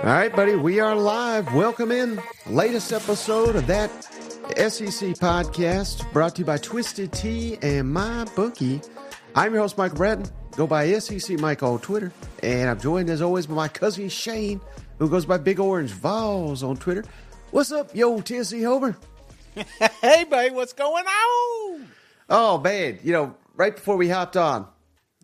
All right, buddy, we are live. Welcome in. Latest episode of that SEC podcast brought to you by Twisted Tea and My Bookie. I'm your host, Mike Bratton. Go by SEC Mike on Twitter. And I'm joined as always by my cousin Shane, who goes by Big Orange Vols on Twitter. What's up, yo, Tennessee Homer? hey, babe, what's going on? Oh, man. You know, right before we hopped on,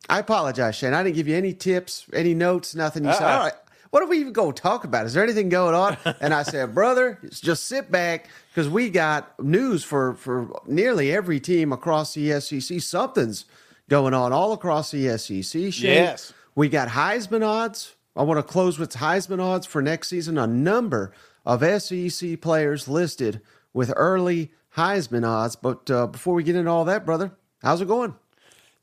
I apologize, Shane. I didn't give you any tips, any notes, nothing. You said, Uh-uh. all right, what are we even going to talk about? Is there anything going on? And I said, brother, just sit back because we got news for, for nearly every team across the SEC. Something's going on all across the SEC. Shane. Yes. We got Heisman odds. I want to close with Heisman odds for next season. A number of SEC players listed with early Heisman odds. But uh, before we get into all that, brother, how's it going?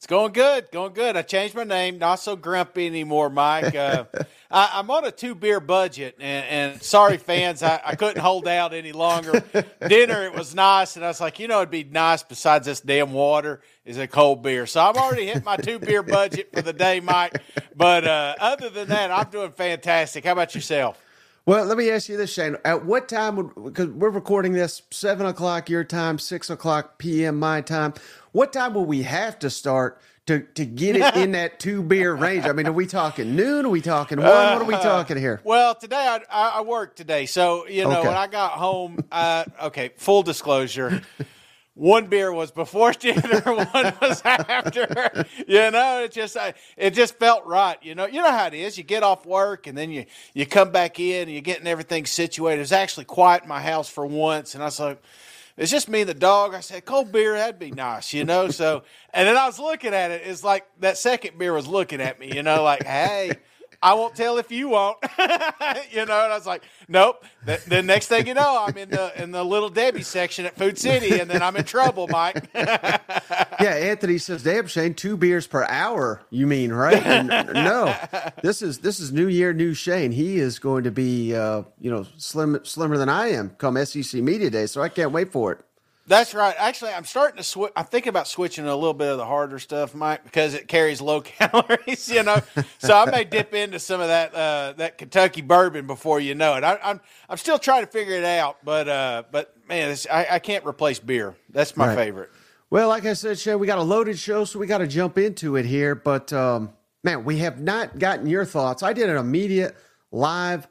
It's going good, going good. I changed my name, not so grumpy anymore, Mike. Uh, I, I'm on a two beer budget, and, and sorry, fans, I, I couldn't hold out any longer. Dinner, it was nice, and I was like, you know, it'd be nice besides this damn water is a cold beer. So I'm already hit my two beer budget for the day, Mike. But uh, other than that, I'm doing fantastic. How about yourself? Well, let me ask you this, Shane. At what time would, because we're recording this seven o'clock your time, six o'clock PM my time. What time will we have to start to, to get it in that two beer range? I mean, are we talking noon? Are we talking one? what are we talking here? Well, today I, I, I worked today, so you know Okay. when I got home. Uh, okay, full disclosure. One beer was before dinner, one was after. You know, it just uh, it just felt right. You know, you know how it is. You get off work and then you you come back in and you're getting everything situated. It was actually quiet in my house for once, and I was like, it's just me and the dog. I said, cold beer, that'd be nice, you know. So, and then I was looking at it. It's like that second beer was looking at me, you know, like, hey, I won't tell if you won't, you know. And I was like, nope. The, the next thing you know, I'm in the in the little Debbie section at Food City, and then I'm in trouble, Mike. Yeah, Anthony says, "Damn, Shane, two beers per hour. You mean right? And no, this is this is New Year, new Shane. He is going to be, uh, you know, slim slimmer than I am come SEC Media Day. So I can't wait for it. That's right. Actually, I'm starting to switch. I'm thinking about switching a little bit of the harder stuff, Mike, because it carries low calories. You know, so I may dip into some of that uh, that Kentucky bourbon before you know it. I, I'm I'm still trying to figure it out, but uh, but man, it's, I, I can't replace beer. That's my Right. favorite. Well, like I said, Shane, we got a loaded show, so we got to jump into it here. But um, man, we have not gotten your thoughts. I did an immediate live.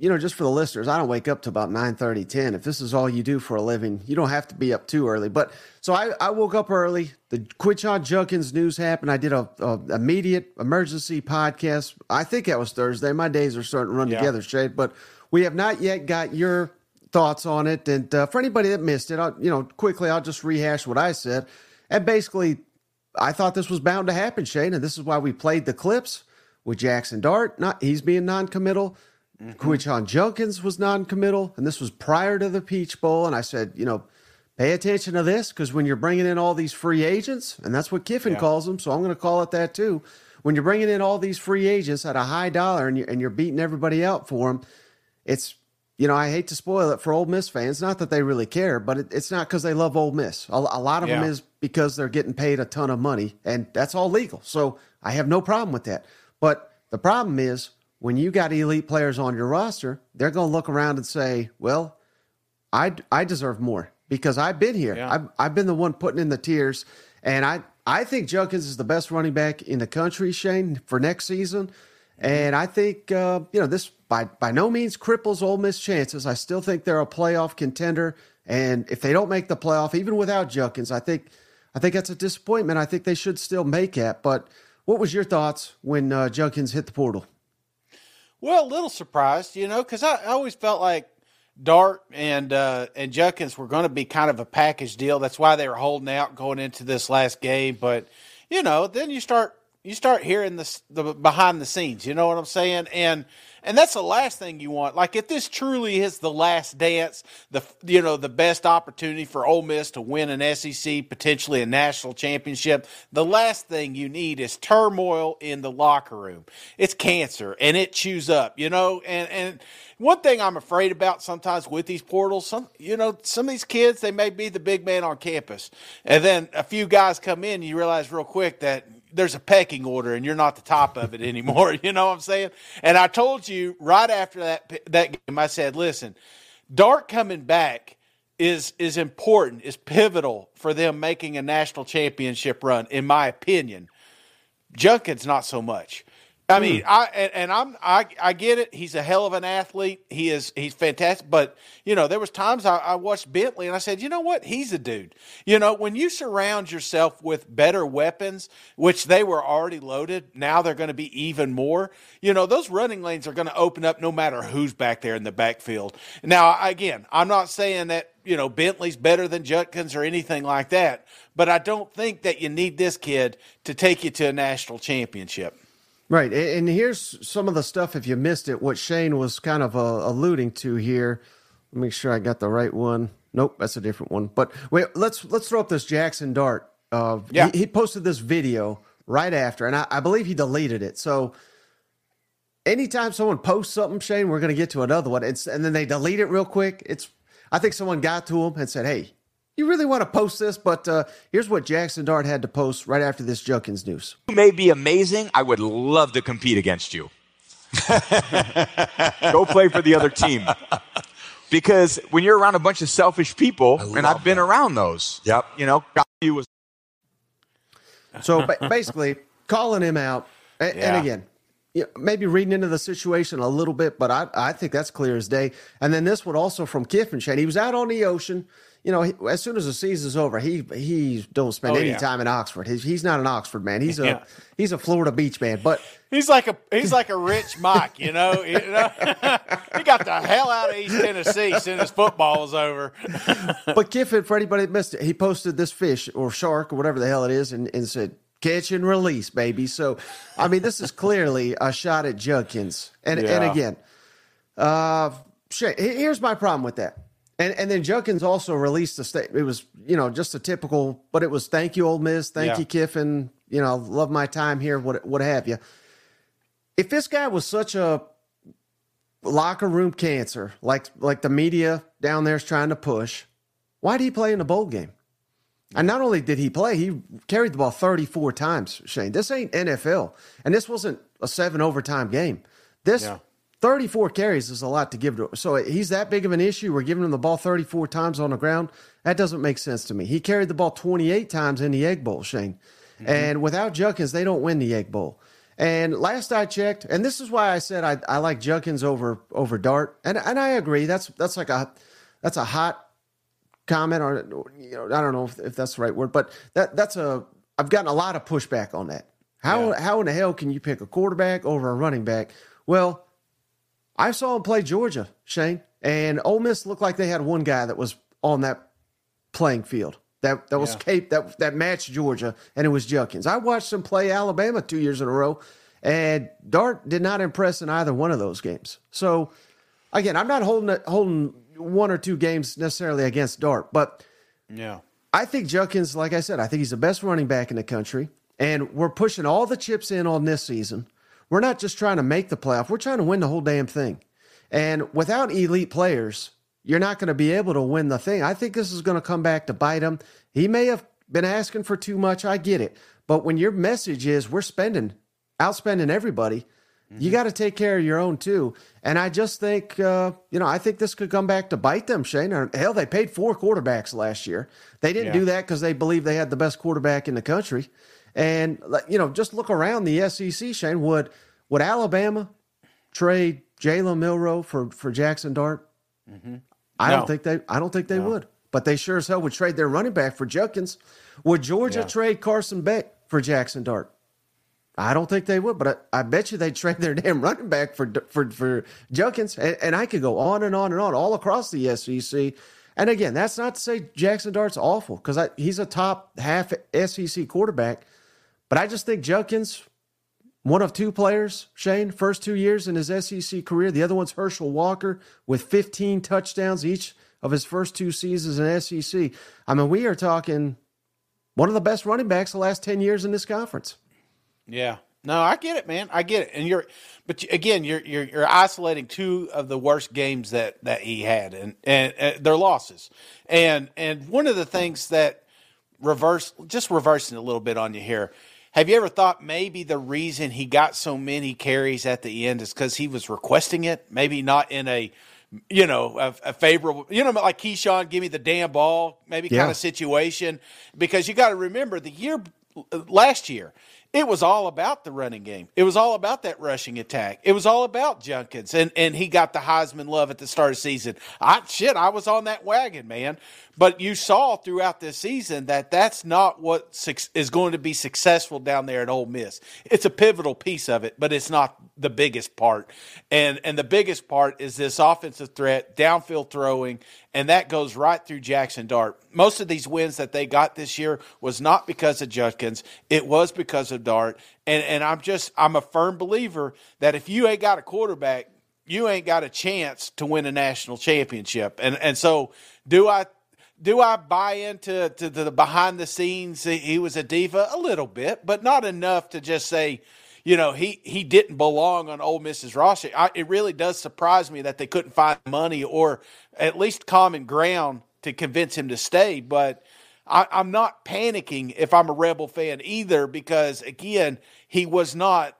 You know, just for the listeners, I don't wake up to about 9 10. If this is all you do for a living, you don't have to be up too early. But so I, I woke up early. The Quinshon Judkins news happened. I did a, a immediate emergency podcast. I think that was Thursday. My days are starting to run Yeah. together, Shane. But we have not yet got your thoughts on it. And uh, for anybody that missed it, I'll, you know, quickly, I'll just rehash what I said. And basically, I thought this was bound to happen, Shane, and this is why we played the clips with Jackson Dart. Not he's being non-committal. Mm-hmm. Quinshon Judkins was non-committal, and this was prior to the Peach Bowl. And I said, you know, pay attention to this because when you're bringing in all these free agents, and that's what Kiffin calls them, so I'm going to call it that too. When you're bringing in all these free agents at a high dollar and you're, and you're beating everybody out for them, it's you know I hate to spoil it for Ole Miss fans. Not that they really care, but it, it's not because they love Ole Miss. A, a lot of them is because they're getting paid a ton of money, and that's all legal. So I have no problem with that. But the problem is when you got elite players on your roster, they're going to look around and say, "Well, I I deserve more because I've been here. Yeah. I've I've been the one putting in the tears, and I I think Judkins is the best running back in the country, Shane, for next season. And I think uh, you know this by by no means cripples Ole Miss chances. I still think they're a playoff contender, and if they don't make the playoff, even without Judkins, I think I think that's a disappointment. I think they should still make it. But what was your thoughts when uh, Judkins hit the portal? Well, a little surprised, you know, because I, I always felt like Dart and uh, and Judkins were going to be kind of a package deal. That's why they were holding out going into this last game. But you know, then you start you start hearing this the behind the scenes. You know what I'm saying? And and that's the last thing you want. Like if this truly is the last dance, the you know the best opportunity for Ole Miss to win an SEC, potentially a national championship, the last thing you need is turmoil in the locker room. It's cancer and it chews up, you know. And and one thing I'm afraid about sometimes with these portals, some you know some of these kids they may be the big man on campus, and then a few guys come in, you realize real quick that there's a pecking order and you're not the top of it anymore. you know what I'm saying? And I told you right after that that game, I said, listen, Dart coming back is is important, is pivotal for them making a national championship run, in my opinion. Judkins not so much. I hmm. mean, I and, and, I'm I, I get it. He's a hell of an athlete. He is he's fantastic. But you know, there was times I, I, watched Bentley and I said, you know what? He's a dude. You know, when you surround yourself with better weapons, which they were already loaded, now they're going to be even more. You know, those running lanes are going to open up no matter who's back there in the backfield. Now, again, I'm not saying that you know Bentley's better than Judkins or anything like that, but I don't think that you need this kid to take you to a national championship. Right. And here's some of the stuff, if you missed it, what Shane was kind of uh, alluding to here. Let me make sure I got the right one. Nope, that's a different one. But wait, let's let's throw up this Jackson Dart. Uh, yeah. He, he, posted this video right after, and I, I believe he deleted it. So anytime someone posts something, Shane, we're going to get to another one. It's, and then they delete it real quick. It's I think someone got to him and said, "Hey, you really want to post this, but uh, here's what Jackson Dart had to post right after this Judkins news. You may be amazing. I would love to compete against you. Go play for the other team. Because when you're around a bunch of selfish people, and I've been that. around those. Yep. You know, you was. So basically, calling him out, and, yeah. and again, you know, maybe reading into the situation a little bit, but I, I think that's clear as day. And then this one also from Kiffin Shane. He was out on the ocean you know, he, as soon as the season's over, he he don't spend oh, any yeah. time in Oxford. He's, he's not an Oxford man. He's a yeah. he's a Florida beach man. But he's like a he's like a rich Mike. You know, you know? he got the hell out of East Tennessee as soon as football was over. but Kiffin, for anybody that missed it, he posted this fish or shark or whatever the hell it is, and, and said catch and release, baby. So, I mean, this is clearly a shot at Judkins. And yeah. and again, uh, here's my problem with that and and then Judkins also released a state. It was you know just a typical, but it was thank you, Ole Miss, thank yeah. you, Kiffin. You know, love my time here. What what have you? If this guy was such a locker room cancer, like like the media down there is trying to push, why did he play in the bowl game? And not only did he play, he carried the ball 34 times, Shane. This ain't NFL. And this wasn't a seven overtime game. This yeah. 34 carries is a lot to give to. Him. So he's that big of an issue. We're giving him the ball 34 times on the ground. That doesn't make sense to me. He carried the ball 28 times in the Egg Bowl, Shane. Mm-hmm. And without Judkins, they don't win the Egg Bowl. And last I checked, and this is why I said I, I like Judkins over over Dart, and and I agree. That's that's like a that's a hot comment, or you know I don't know if, if that's the right word, but that that's a I've gotten a lot of pushback on that. How yeah. how in the hell can you pick a quarterback over a running back? Well, I saw him play Georgia, Shane, and Ole Miss looked like they had one guy that was on that playing field that that was yeah. Cape that that matched Georgia, and it was Judkins. I watched him play Alabama two years in a row, and Dart did not impress in either one of those games. So, again, I'm not holding holding one or two games necessarily against Dart, but yeah, I think Judkins, like I said, I think he's the best running back in the country, and we're pushing all the chips in on this season. We're not just trying to make the playoff, we're trying to win the whole damn thing. And without elite players, you're not going to be able to win the thing. I think this is going to come back to bite him. He may have been asking for too much. I get it. But when your message is we're spending, outspending everybody, mm-hmm. you got to take care of your own too. And I just think, uh, you know, I think this could come back to bite them, Shane. Hell, they paid four quarterbacks last year. They didn't yeah. do that because they believed they had the best quarterback in the country. And you know, just look around the SEC, Shane. Would would Alabama trade Jalen Milroe for for Jackson Dart? Mm-hmm. I no. don't think they. I don't think they no. would. But they sure as hell would trade their running back for Judkins. Would Georgia yeah. trade Carson Beck for Jackson Dart? I don't think they would, but I, I, bet you they'd trade their damn running back for for for Judkins, and, and, I could go on and on and on all across the SEC. And again, that's not to say Jackson Dart's awful because he's a top half SEC quarterback, but I just think Judkins, one of two players, Shane, first two years in his SEC career. The other one's Herschel Walker with 15 touchdowns each of his first two seasons in SEC. I mean, we are talking one of the best running backs the last 10 years in this conference. Yeah. No, I get it, man. I get it. And you're, but again, you're you're, you're isolating two of the worst games that that he had, and and, uh, and they're losses. And and one of the things that reverse, just reversing a little bit on you here, have you ever thought maybe the reason he got so many carries at the end is because he was requesting it? Maybe not in a you know, a, a, favorable, you know, like Keyshawn, give me the damn ball, maybe yeah. kind of situation. Because you got to remember the year last year, it was all about the running game. It was all about that rushing attack. It was all about Judkins, and and he got the Heisman love at the start of the season. I shit, I was on that wagon, man. But you saw throughout this season that that's not what is going to be successful down there at Ole Miss. It's a pivotal piece of it, but it's not the biggest part. And and the biggest part is this offensive threat, downfield throwing, and that goes right through Jackson Dart. Most of these wins that they got this year was not because of Judkins; it was because of Dart. And and I'm just I'm a firm believer that if you ain't got a quarterback, you ain't got a chance to win a national championship. And and so do I do I buy into to the behind the scenes? He was a diva a little bit, but not enough to just say, you know, he he didn't belong on Ole Miss's roster. I, it really does surprise me that they couldn't find money or at least common ground to convince him to stay. But I, I'm not panicking if I'm a Rebel fan either, because again, he was not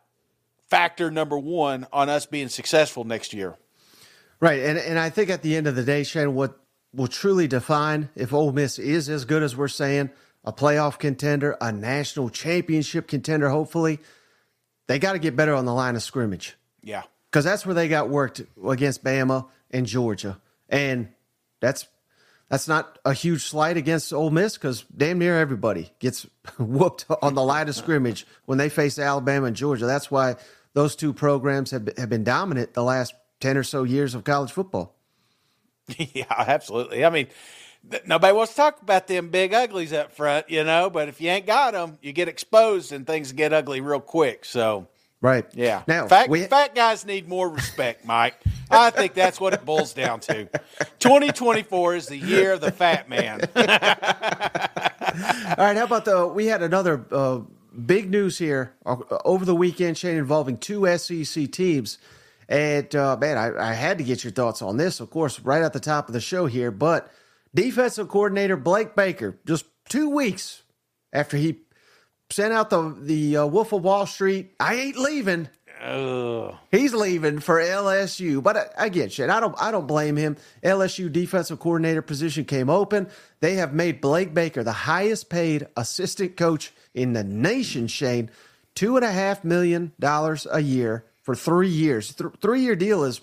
factor number one on us being successful next year. Right, and and I think at the end of the day, Shane, what will truly define if Ole Miss is as good as we're saying, a playoff contender, a national championship contender, hopefully, they got to get better on the line of scrimmage. Yeah. Because that's where they got worked against Bama and Georgia. And that's that's not a huge slight against Ole Miss because damn near everybody gets whooped on the line of scrimmage when they face Alabama and Georgia. That's why those two programs have, have been dominant the last 10 or so years of college football. Yeah, absolutely. I mean, nobody wants to talk about them big uglies up front, you know. But if you ain't got them, you get exposed and things get ugly real quick. So, right, yeah. Now, fat, we... fat guys need more respect, Mike. I think that's what it boils down to. 2024 is the year of the fat man. All right, how about the? We had another uh, big news here uh, over the weekend, Shane, involving two SEC teams. And uh, man, I, I, had to get your thoughts on this, of course, right at the top of the show here. But defensive coordinator Blake Baker, just two weeks after he sent out the the uh, Wolf of Wall Street, I ain't leaving. Ugh. He's leaving for LSU, but I, I get shit. I don't. I don't blame him. LSU defensive coordinator position came open. They have made Blake Baker the highest paid assistant coach in the nation. Shane, two and a half million dollars a year for three years. Th- three year deal is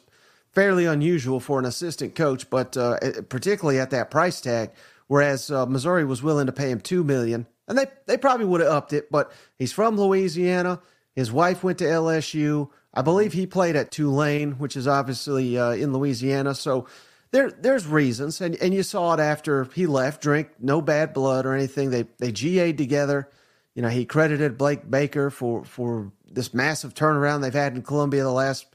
fairly unusual for an assistant coach, but uh, particularly at that price tag. Whereas uh, Missouri was willing to pay him two million, and they they probably would have upped it. But he's from Louisiana. His wife went to LSU. I believe he played at Tulane, which is obviously uh, in Louisiana. So there there's reasons, and and you saw it after he left. Drink no bad blood or anything. They they GA'd together. You know, he credited Blake Baker for for this massive turnaround they've had in Columbia the last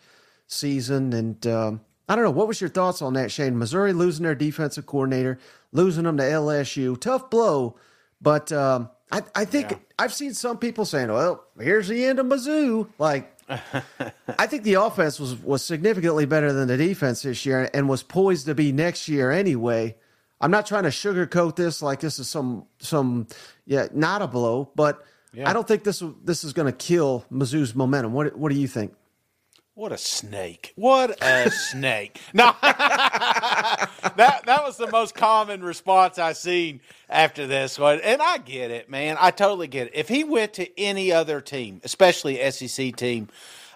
season. And um, I don't know, what was your thoughts on that, Shane? Missouri losing their defensive coordinator, losing them to LSU, tough blow. But um, I, I think yeah. I've seen some people saying, "Well, here's the end of Mizzou." Like, I think the offense was was significantly better than the defense this year, and was poised to be next year anyway. I'm not trying to sugarcoat this like this is some some yeah not a blow, but yeah. I don't think this this is going to kill Mizzou's momentum. What what do you think? What a snake! What a snake! No, that that was the most common response I seen after this one, and I get it, man. I totally get it. If he went to any other team, especially SEC team,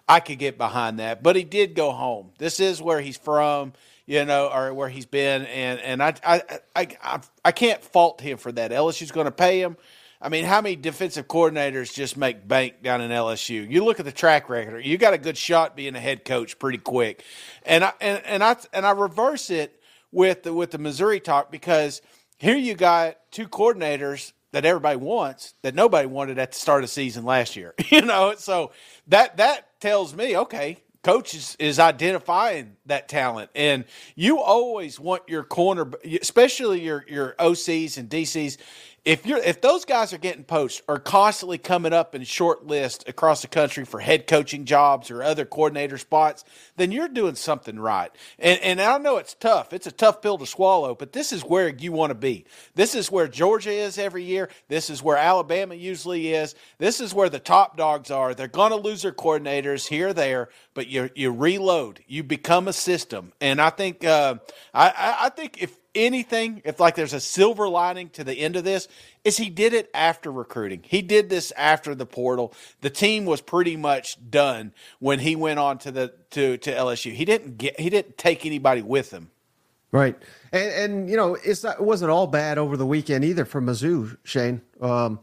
I could get behind that. But he did go home. This is where he's from, you know, or where he's been, and and I I I I, I can't fault him for that. LSU's going to pay him. I mean, how many defensive coordinators just make bank down in LSU? You look at the track record. You got a good shot being a head coach pretty quick, and I and, and I and I reverse it with the with the Missouri talk because here you got two coordinators that everybody wants that nobody wanted at the start of the season last year. You know, so that that tells me okay, coach is, is identifying that talent and you always want your corner especially your your OCs and DCs if you're if those guys are getting poached or constantly coming up in short lists across the country for head coaching jobs or other coordinator spots, then you're doing something right. And and I know it's tough. It's a tough pill to swallow, but this is where you want to be. This is where Georgia is every year. This is where Alabama usually is. This is where the top dogs are. They're going to lose their coordinators here there, but you you reload. You become a system. And I think uh, I I think if anything, if like there's a silver lining to the end of this, is he did it after recruiting. He did this after the portal. The team was pretty much done when he went on to the to to LSU. He didn't get he didn't take anybody with him. Right, and and you know it's not, it wasn't all bad over the weekend either for Mizzou, Shane. Um,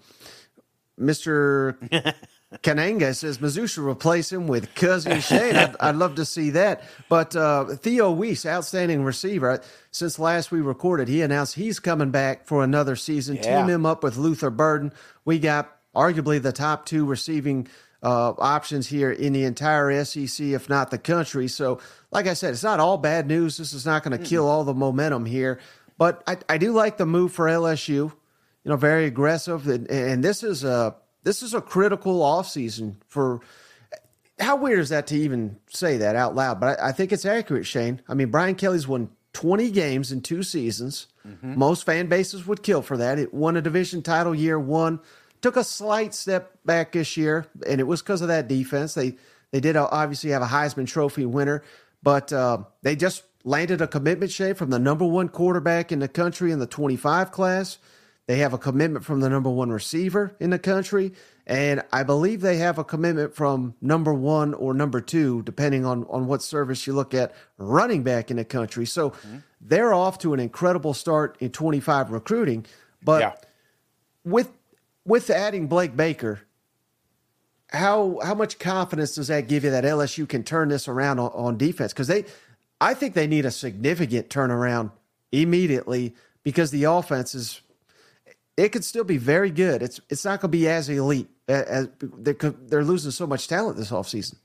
Mister Kananga says Mizzou should replace him with cousin Shane. I'd, I'd love to see that. But uh, Theo Wease, outstanding receiver. Since last we recorded, he announced he's coming back for another season. Yeah. Team him up with Luther Burden. We got arguably the top two receiving uh, options here in the entire SEC, if not the country. So, like I said, it's not all bad news. This is not going to kill all the momentum here. But I, I do like the move for LSU. You know, very aggressive, and, and this is a this is a critical offseason for. How weird is that to even say that out loud? But I, I think it's accurate, Shane. I mean, Brian Kelly's won 20 games in two seasons. Most fan bases would kill for that. It won a division title year one. Took a slight step back this year, and it was because of that defense. They they did obviously have a Heisman Trophy winner, but uh, they just landed a commitment, Shane, from the number one quarterback in the country in the 25 class. They have a commitment from the number one receiver in the country. And I believe they have a commitment from number one or number two, depending on, on what service you look at, running back in the country. So Mm-hmm. they're off to an incredible start in 25 recruiting. But Yeah. with with adding Blake Baker, how how much confidence does that give you that LSU can turn this around on, on defense? Because they, I think they need a significant turnaround immediately because the offense is, it could still be very good. It's it's not going to be as elite as, they could, they're losing so much talent this offseason.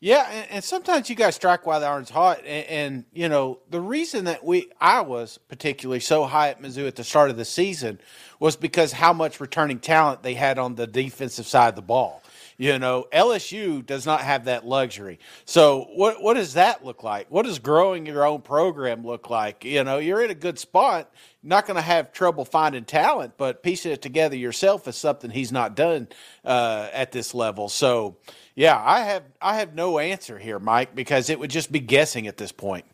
Yeah, and, and sometimes you guys strike while the iron's hot, and, and you know the reason that we I was particularly so high at Mizzou at the start of the season was because how much returning talent they had on the defensive side of the ball. You know, LSU does not have that luxury. So what what does that look like? What does growing your own program look like? You know, you're in a good spot. Not going to have trouble finding talent, but piecing it together yourself is something he's not done uh, at this level. So, yeah, I have I have no answer here, Mike, because it would just be guessing at this point.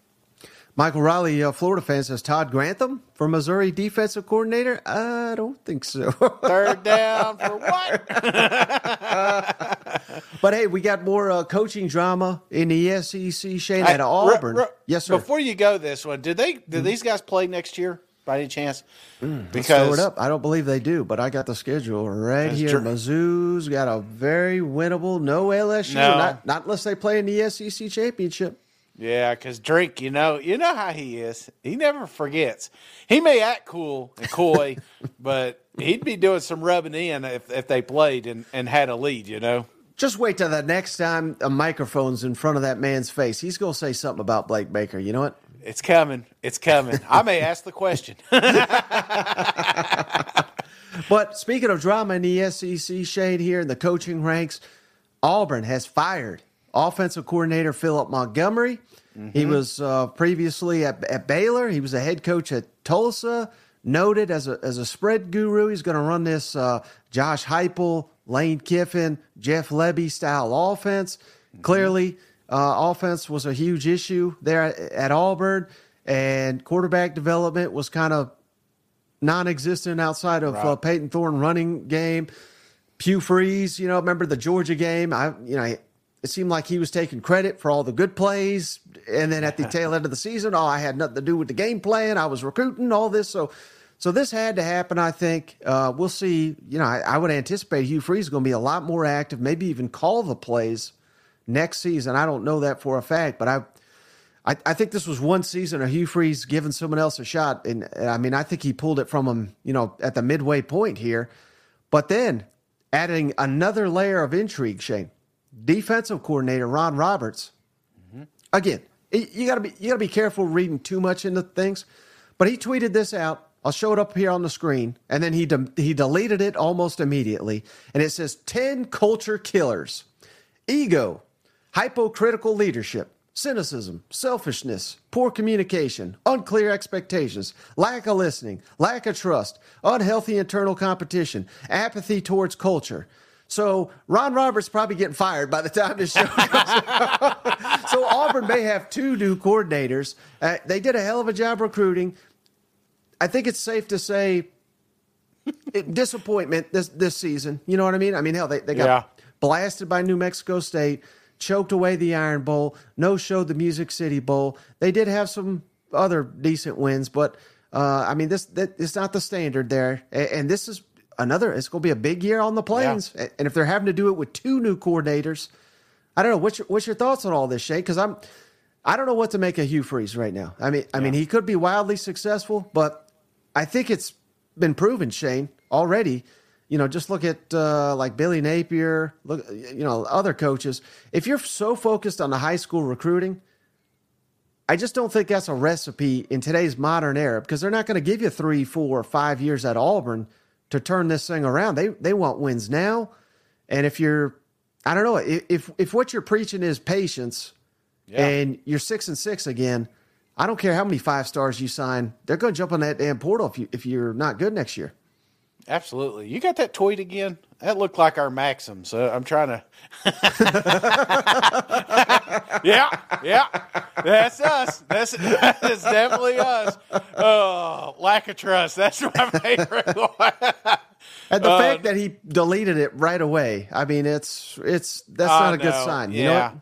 Michael Riley, uh, Florida fan, says Todd Grantham for Missouri defensive coordinator. I don't think so. Third down for what? but hey, we got more uh, coaching drama in the SEC. Shane at Auburn. ru- ru- yes, sir. Before you go this one, did they did these guys play next year by any chance? Throw it up. I don't believe they do, but I got the schedule right here. true. Mizzou's got a very winnable no LSU, No. not not unless they play in the SEC championship. Yeah, because Drink, you know, you know how he is. He never forgets. He may act cool and coy, but he'd be doing some rubbing in if, if they played and, and had a lead. You know. Just wait till the next time a microphone's in front of that man's face. He's gonna say something about Blake Baker. You know what? It's coming. It's coming. I may ask the question. But speaking of drama in the SEC Shane here in the coaching ranks, Auburn has fired offensive coordinator Philip Montgomery. He was uh, previously at, at Baylor. He was a head coach at Tulsa, noted as a as a spread guru. He's going to run this uh, Josh Heupel, Lane Kiffin, Jeff Lebby style offense. Clearly, uh, offense was a huge issue there at, at Auburn, and quarterback development was kind of non-existent outside of uh, Payton Thorne running game. Hugh Freeze, you know, remember the Georgia game? I, you know, it seemed like he was taking credit for all the good plays, and then at the tail end of the season, oh, I had nothing to do with the game plan. I was recruiting all this, so. So this had to happen. I think uh, we'll see. You know, I, I would anticipate Hugh Freeze is going to be a lot more active, maybe even call the plays next season. I don't know that for a fact, but I, I, I think this was one season of Hugh Freeze giving someone else a shot, and, and I mean, I think he pulled it from him, you know, at the midway point here. But then adding another layer of intrigue, Shane, defensive coordinator Ron Roberts. Again, you got to be you got to be careful reading too much into things. But he tweeted this out I'll show it up here on the screen, and then he de- he deleted it almost immediately, and it says ten culture killers: ego, hypocritical leadership, cynicism, selfishness, poor communication, unclear expectations, lack of listening, lack of trust, unhealthy internal competition, apathy towards culture. So Ron Roberts probably getting fired by the time this show comes so Auburn may have two new coordinators. Uh, they did a hell of a job recruiting. I think it's safe to say it, disappointment this this season. You know what I mean? I mean, hell, they, they got Yeah. blasted by New Mexico State, choked away the Iron Bowl, no showed the Music City Bowl. They did have some other decent wins, but uh, I mean, this that, it's not the standard there. And, and this is another. It's going to be a big year on the plains. A- And if they're having to do it with two new coordinators, I don't know. What's your, what's your thoughts on all this, Shay? Because I'm, I don't know what to make of Hugh Freeze right now. I mean, I mean, he could be wildly successful, but I think it's been proven, Shane, already. You know, just look at uh, like Billy Napier, look, you know, other coaches. If you're so focused on the high school recruiting, I just don't think that's a recipe in today's modern era because they're not going to give you three, four, five years at Auburn to turn this thing around. They they want wins now, and if you're, I don't know, if if, what you're preaching is patience, and you're six and six again, I don't care how many five stars you sign, they're going to jump on that damn portal if you if you're not good next year. Absolutely. You got that tweet again? That looked like our Maxim. So I'm trying to. yeah, yeah. That's us. That's, that's definitely us. Oh, lack of trust. That's my favorite one. And the Uh, fact that he deleted it right away, I mean, it's it's that's I not a good sign. You yeah. know what?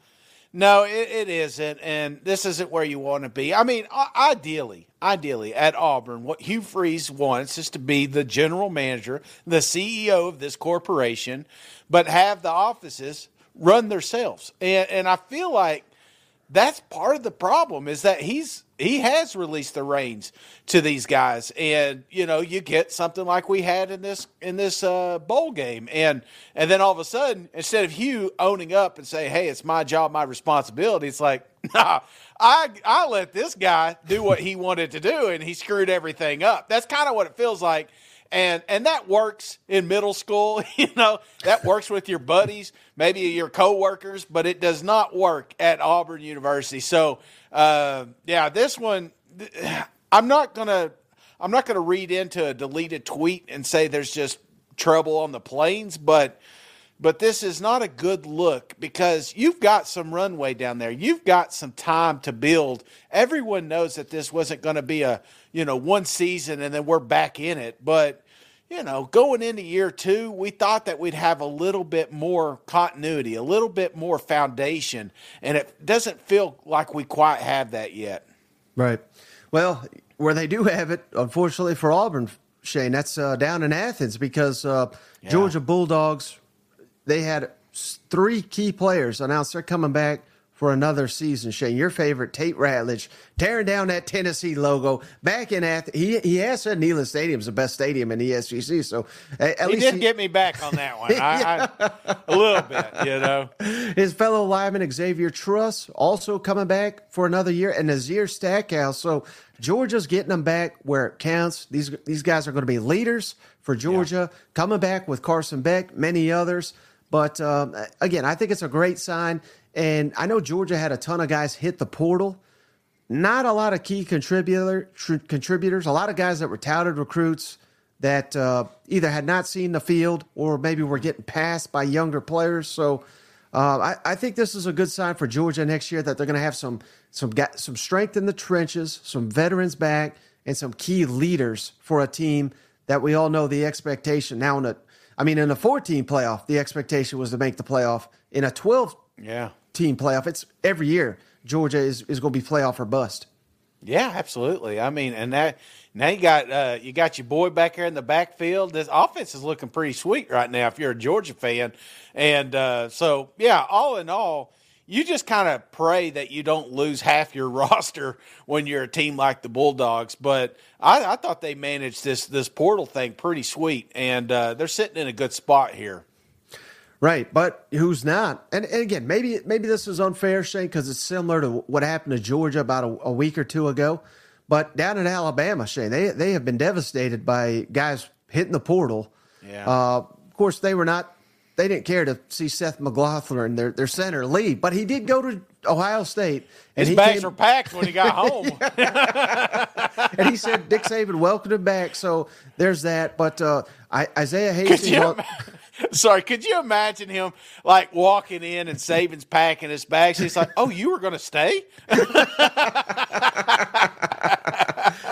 No, it, it isn't, and this isn't where you want to be. I mean, ideally, ideally at Auburn, what Hugh Freeze wants is to be the general manager, the CEO of this corporation, but have the offices run themselves. And and I feel like that's part of the problem is that he's he has released the reins to these guys. And you know you get something like we had in this in this uh, bowl game. And and then all of a sudden instead of Hugh owning up and say hey it's my job my responsibility it's like nah I I let this guy do what he wanted to do and he screwed everything up. That's kind of what it feels like and and that works in middle school you know that works with your buddies maybe your coworkers but it does not work at auburn university so uh, yeah this one i'm not gonna i'm not gonna read into a deleted tweet and say there's just trouble on the plains but but this is not a good look because you've got some runway down there. You've got some time to build. Everyone knows that this wasn't going to be a, you know, one season and then we're back in it. But, you know, going into year two, we thought that we'd have a little bit more continuity, a little bit more foundation. And it doesn't feel like we quite have that yet. Right. Well, where they do have it, unfortunately for Auburn, Shane, that's uh, down in Athens because uh, Georgia Bulldogs, they had three key players announced they're coming back for another season. Shane, your favorite, Tate Ratledge, tearing down that Tennessee logo back in Athens. He, he has said Neyland Stadium's the best stadium in the SEC. So at, at He least did get me back on that one. I, I, a little bit, you know. His fellow lineman Xavier Truss also coming back for another year, and Nazir Stackhouse. So Georgia's getting them back where it counts. These these guys are going to be leaders for Georgia, coming back with Carson Beck, many others. But um, again, I think it's a great sign, and I know Georgia had a ton of guys hit the portal. Not a lot of key contributor tr- contributors. A lot of guys that were touted recruits that uh, either had not seen the field or maybe were getting passed by younger players. So uh, I, I think this is a good sign for Georgia next year that they're going to have some some some strength in the trenches, some veterans back, and some key leaders for a team that we all know the expectation now. In a, I mean, in a 14 playoff, the expectation was to make the playoff. In a 12 Yeah. Team playoff, it's every year Georgia is, is going to be playoff or bust. Yeah, absolutely. I mean, and that now you got uh, you got your boy back here in the backfield. This offense is looking pretty sweet right now if you're a Georgia fan, and uh, so yeah, all in all, you just kind of pray that you don't lose half your roster when you're a team like the Bulldogs. But I, I thought they managed this this portal thing pretty sweet, and uh, they're sitting in a good spot here. Right, but who's not? And, and again, maybe maybe this is unfair, Shane, because it's similar to what happened to Georgia about a, a week or two ago. But down in Alabama, Shane, they they have been devastated by guys hitting the portal. Yeah. Uh, of course, they were not. They didn't care to see Seth McLaughlin, their their center, leave, but he did go to Ohio State. And His bags came, were packed when he got home. and he said "Nick Saban welcomed him back. So there's that. But uh, Isaiah Hastings. Sorry, could you imagine him like walking in and Saban's packing his bags? He's like, "Oh, you were going to stay?"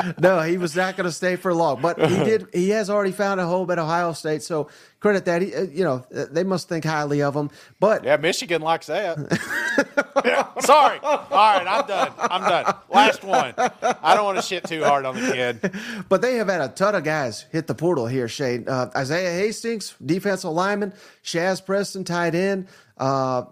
no, he was not going to stay for long, but he did. He has already found a home at Ohio State, so credit that. He, uh, you know, uh, they must think highly of him. But yeah, Michigan likes that. Sorry. All right, I'm done. I'm done. Last one. I don't want to shit too hard on the kid. But they have had a ton of guys hit the portal here, Shane. Uh, Isaiah Hastings, defensive lineman. Shaz Preston, tight end. Uh,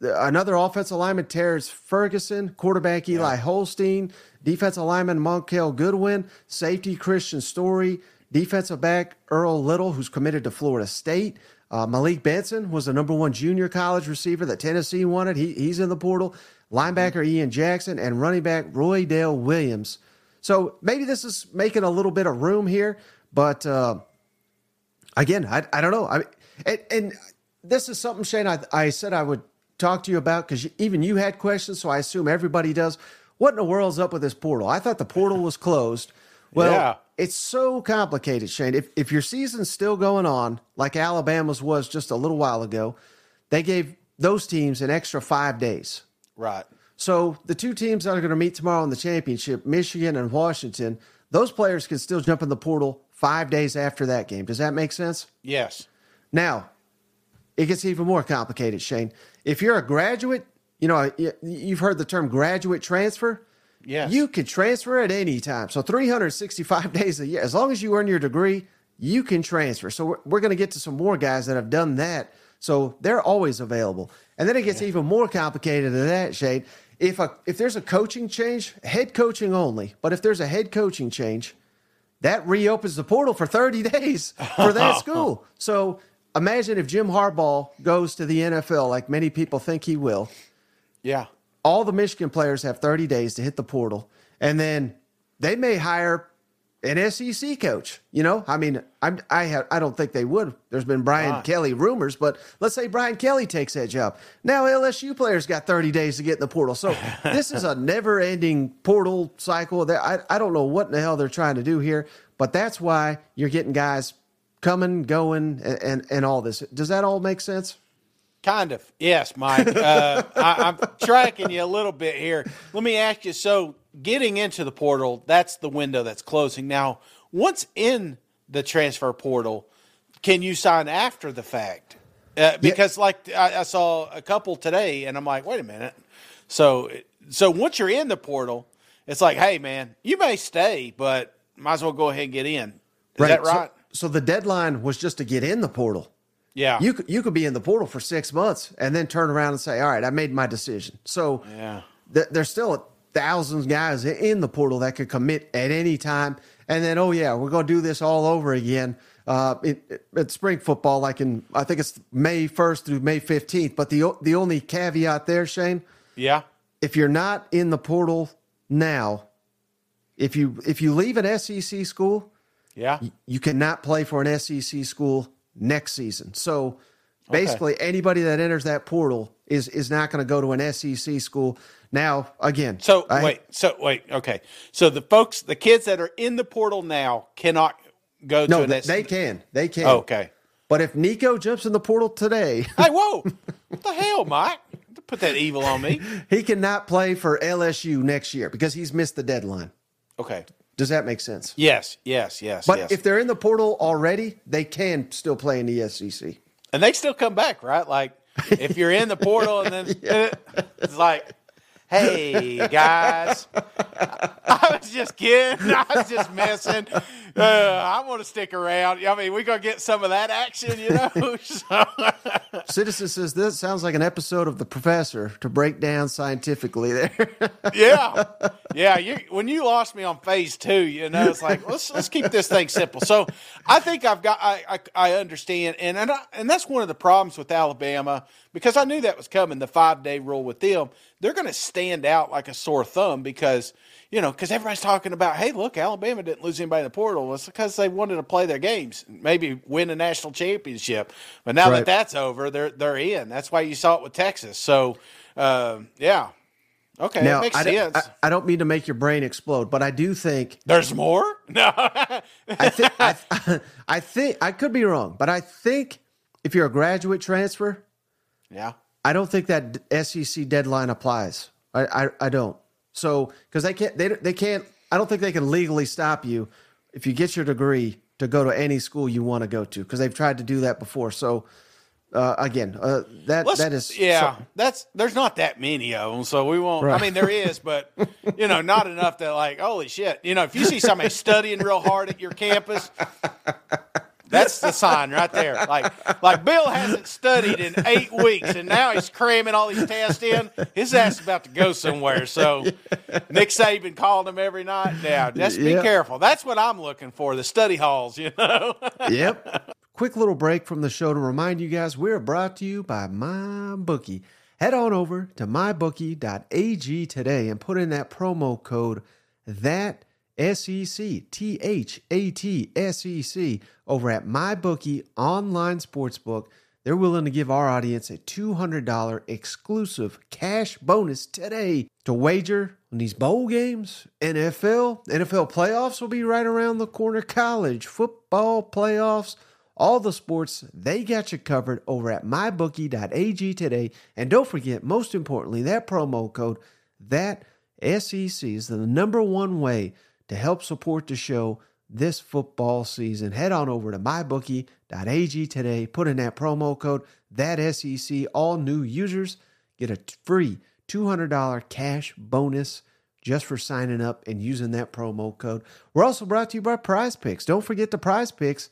another offensive lineman, Terrence Ferguson. Quarterback, Eli yeah. Holstein. Defensive lineman, Monkell Goodwin. Safety, Kristian Story. Defensive back, Earl Little, who's committed to Florida State. Uh, Malik Benson was the number one junior college receiver that Tennessee wanted. He, he's in the portal. Linebacker Ian Jackson and running back Roydell Williams. So maybe this is making a little bit of room here, but uh, again, I, I don't know. I and, and this is something Shane I, I said I would talk to you about because even you had questions, so I assume everybody does. What in the world's up with this portal? I thought the portal was closed. Well, yeah. it's so complicated, Shane. If if your season's still going on, like Alabama's was just a little while ago, they gave those teams an extra five days. Right. So the two teams that are going to meet tomorrow in the championship, Michigan and Washington, those players can still jump in the portal five days after that game. Does that make sense? Yes. Now, it gets even more complicated, Shane. If you're a graduate, you know, you've heard the term graduate transfer. Yeah. You could transfer at any time. So 365 days a year, as long as you earn your degree, you can transfer. So we're, we're going to get to some more guys that have done that. So they're always available. And then it gets yeah. even more complicated than that, Shane. If a if there's a coaching change, head coaching only, but if there's a head coaching change, that reopens the portal for 30 days for that school. So imagine if Jim Harbaugh goes to the NFL like many people think he will. Yeah all the Michigan players have 30 days to hit the portal, and then they may hire an SEC coach. You know, I mean, I'm, I have, I don't think they would. There's been Brian ah. Kelly rumors, but let's say Brian Kelly takes that job. Now LSU players got 30 days to get in the portal. So this is a never-ending portal cycle. That I, I don't know what in the hell they're trying to do here, but that's why you're getting guys coming, going, and, and, and all this. Does that all make sense? Kind of, yes, Mike. Uh, I, am tracking you a little bit here. Let me ask you. So, getting into the portal, that's the window that's closing. Now, once in the transfer portal, can you sign after the fact? Uh, because, yeah. like, I, I, saw a couple today, and I'm like, wait a minute. So, so once you're in the portal, it's like, hey, man, you may stay, but might as well go ahead and get in. Is right. that right? So, so the deadline was just to get in the portal. Yeah. You could, you could be in the portal for six months and then turn around and say, all right, I made my decision. So yeah. th- there's still thousands of guys in the portal that could commit at any time. And then, oh, yeah, we're going to do this all over again. Uh, it, it, spring football, like in, I think it's May 1st through May 15th. But the, the only caveat there, Shane. Yeah. If you're not in the portal now, if you if you leave an SEC school, yeah, you cannot play for an SEC school next season. So basically, okay. anybody that enters that portal is is not going to go to an SEC school. Now, again, so I, wait, so wait, okay. So the folks, the kids that are in the portal now cannot go no, to an they, they can, they can. Oh, okay. But if Nico jumps in the portal today, hey, whoa, what the hell, Mike? Put that evil on me. he cannot play for LSU next year because he's missed the deadline. Okay. Does that make sense? Yes, yes, yes. But yes. if they're in the portal already, they can still play in the SEC. And they still come back, right? Like if you're in the portal and then yeah. it's like, hey guys, I was just kidding. I was just messing. Uh, I want to stick around. I mean, we're gonna get some of that action, you know. so. Citizen says this sounds like an episode of The Professor to break down scientifically. There, yeah, yeah. You, when you lost me on phase two, you know, it's like let's let's keep this thing simple. So I think I've got I I, I understand, and and I, and that's one of the problems with Alabama because I knew that was coming. The five day rule with them, they're going to stand out like a sore thumb because you know because everybody's talking about hey look Alabama didn't lose anybody in the portal. It's because they wanted to play their games, maybe win a national championship. But now Right. that that's over, they're they're in. That's why you saw it with Texas. So uh, yeah, okay, now that makes I, don't- sense. I, I don't mean to make your brain explode, but I do think There's more. No, I think I, I think I could be wrong, but I think if you're a graduate transfer, yeah. I don't think that SEC deadline applies. I I, I don't. So because they can't they they can't. I don't think they can legally stop you if you get your degree to go to any school you want to go to because they've tried to do that before. So uh, again, uh, that Let's- that is yeah. so- that's there's not that many of them, so we won't. I mean, there is, but you know, not enough that like, holy shit. You know, if you see somebody studying real hard at your campus, that's the sign right there. Like, like Bill hasn't studied in eight weeks, and now he's cramming all these tests in. His ass is about to go somewhere. So Nick Saban called him every night. Now, just be Yeah. careful. That's what I'm looking for. The study halls. You know. yep. Quick little break from the show to remind you guys we're brought to you by MyBookie. Head on over to mybookie.ag today and put in that promo code that SEC T H A T S E C over at MyBookie online sportsbook. They're willing to give our audience a $200 exclusive cash bonus today to wager on these bowl games, NFL, NFL playoffs will be right around the corner, college football playoffs, all the sports, they got you covered over at mybookie.ag today. And don't forget, most importantly, that promo code, that SEC is the number one way to help support the show this football season. Head on over to mybookie.ag today. Put in that promo code, that SEC. All new users get a free $200 cash bonus just for signing up and using that promo code. We're also brought to you by Prize Picks. Don't forget the Prize Picks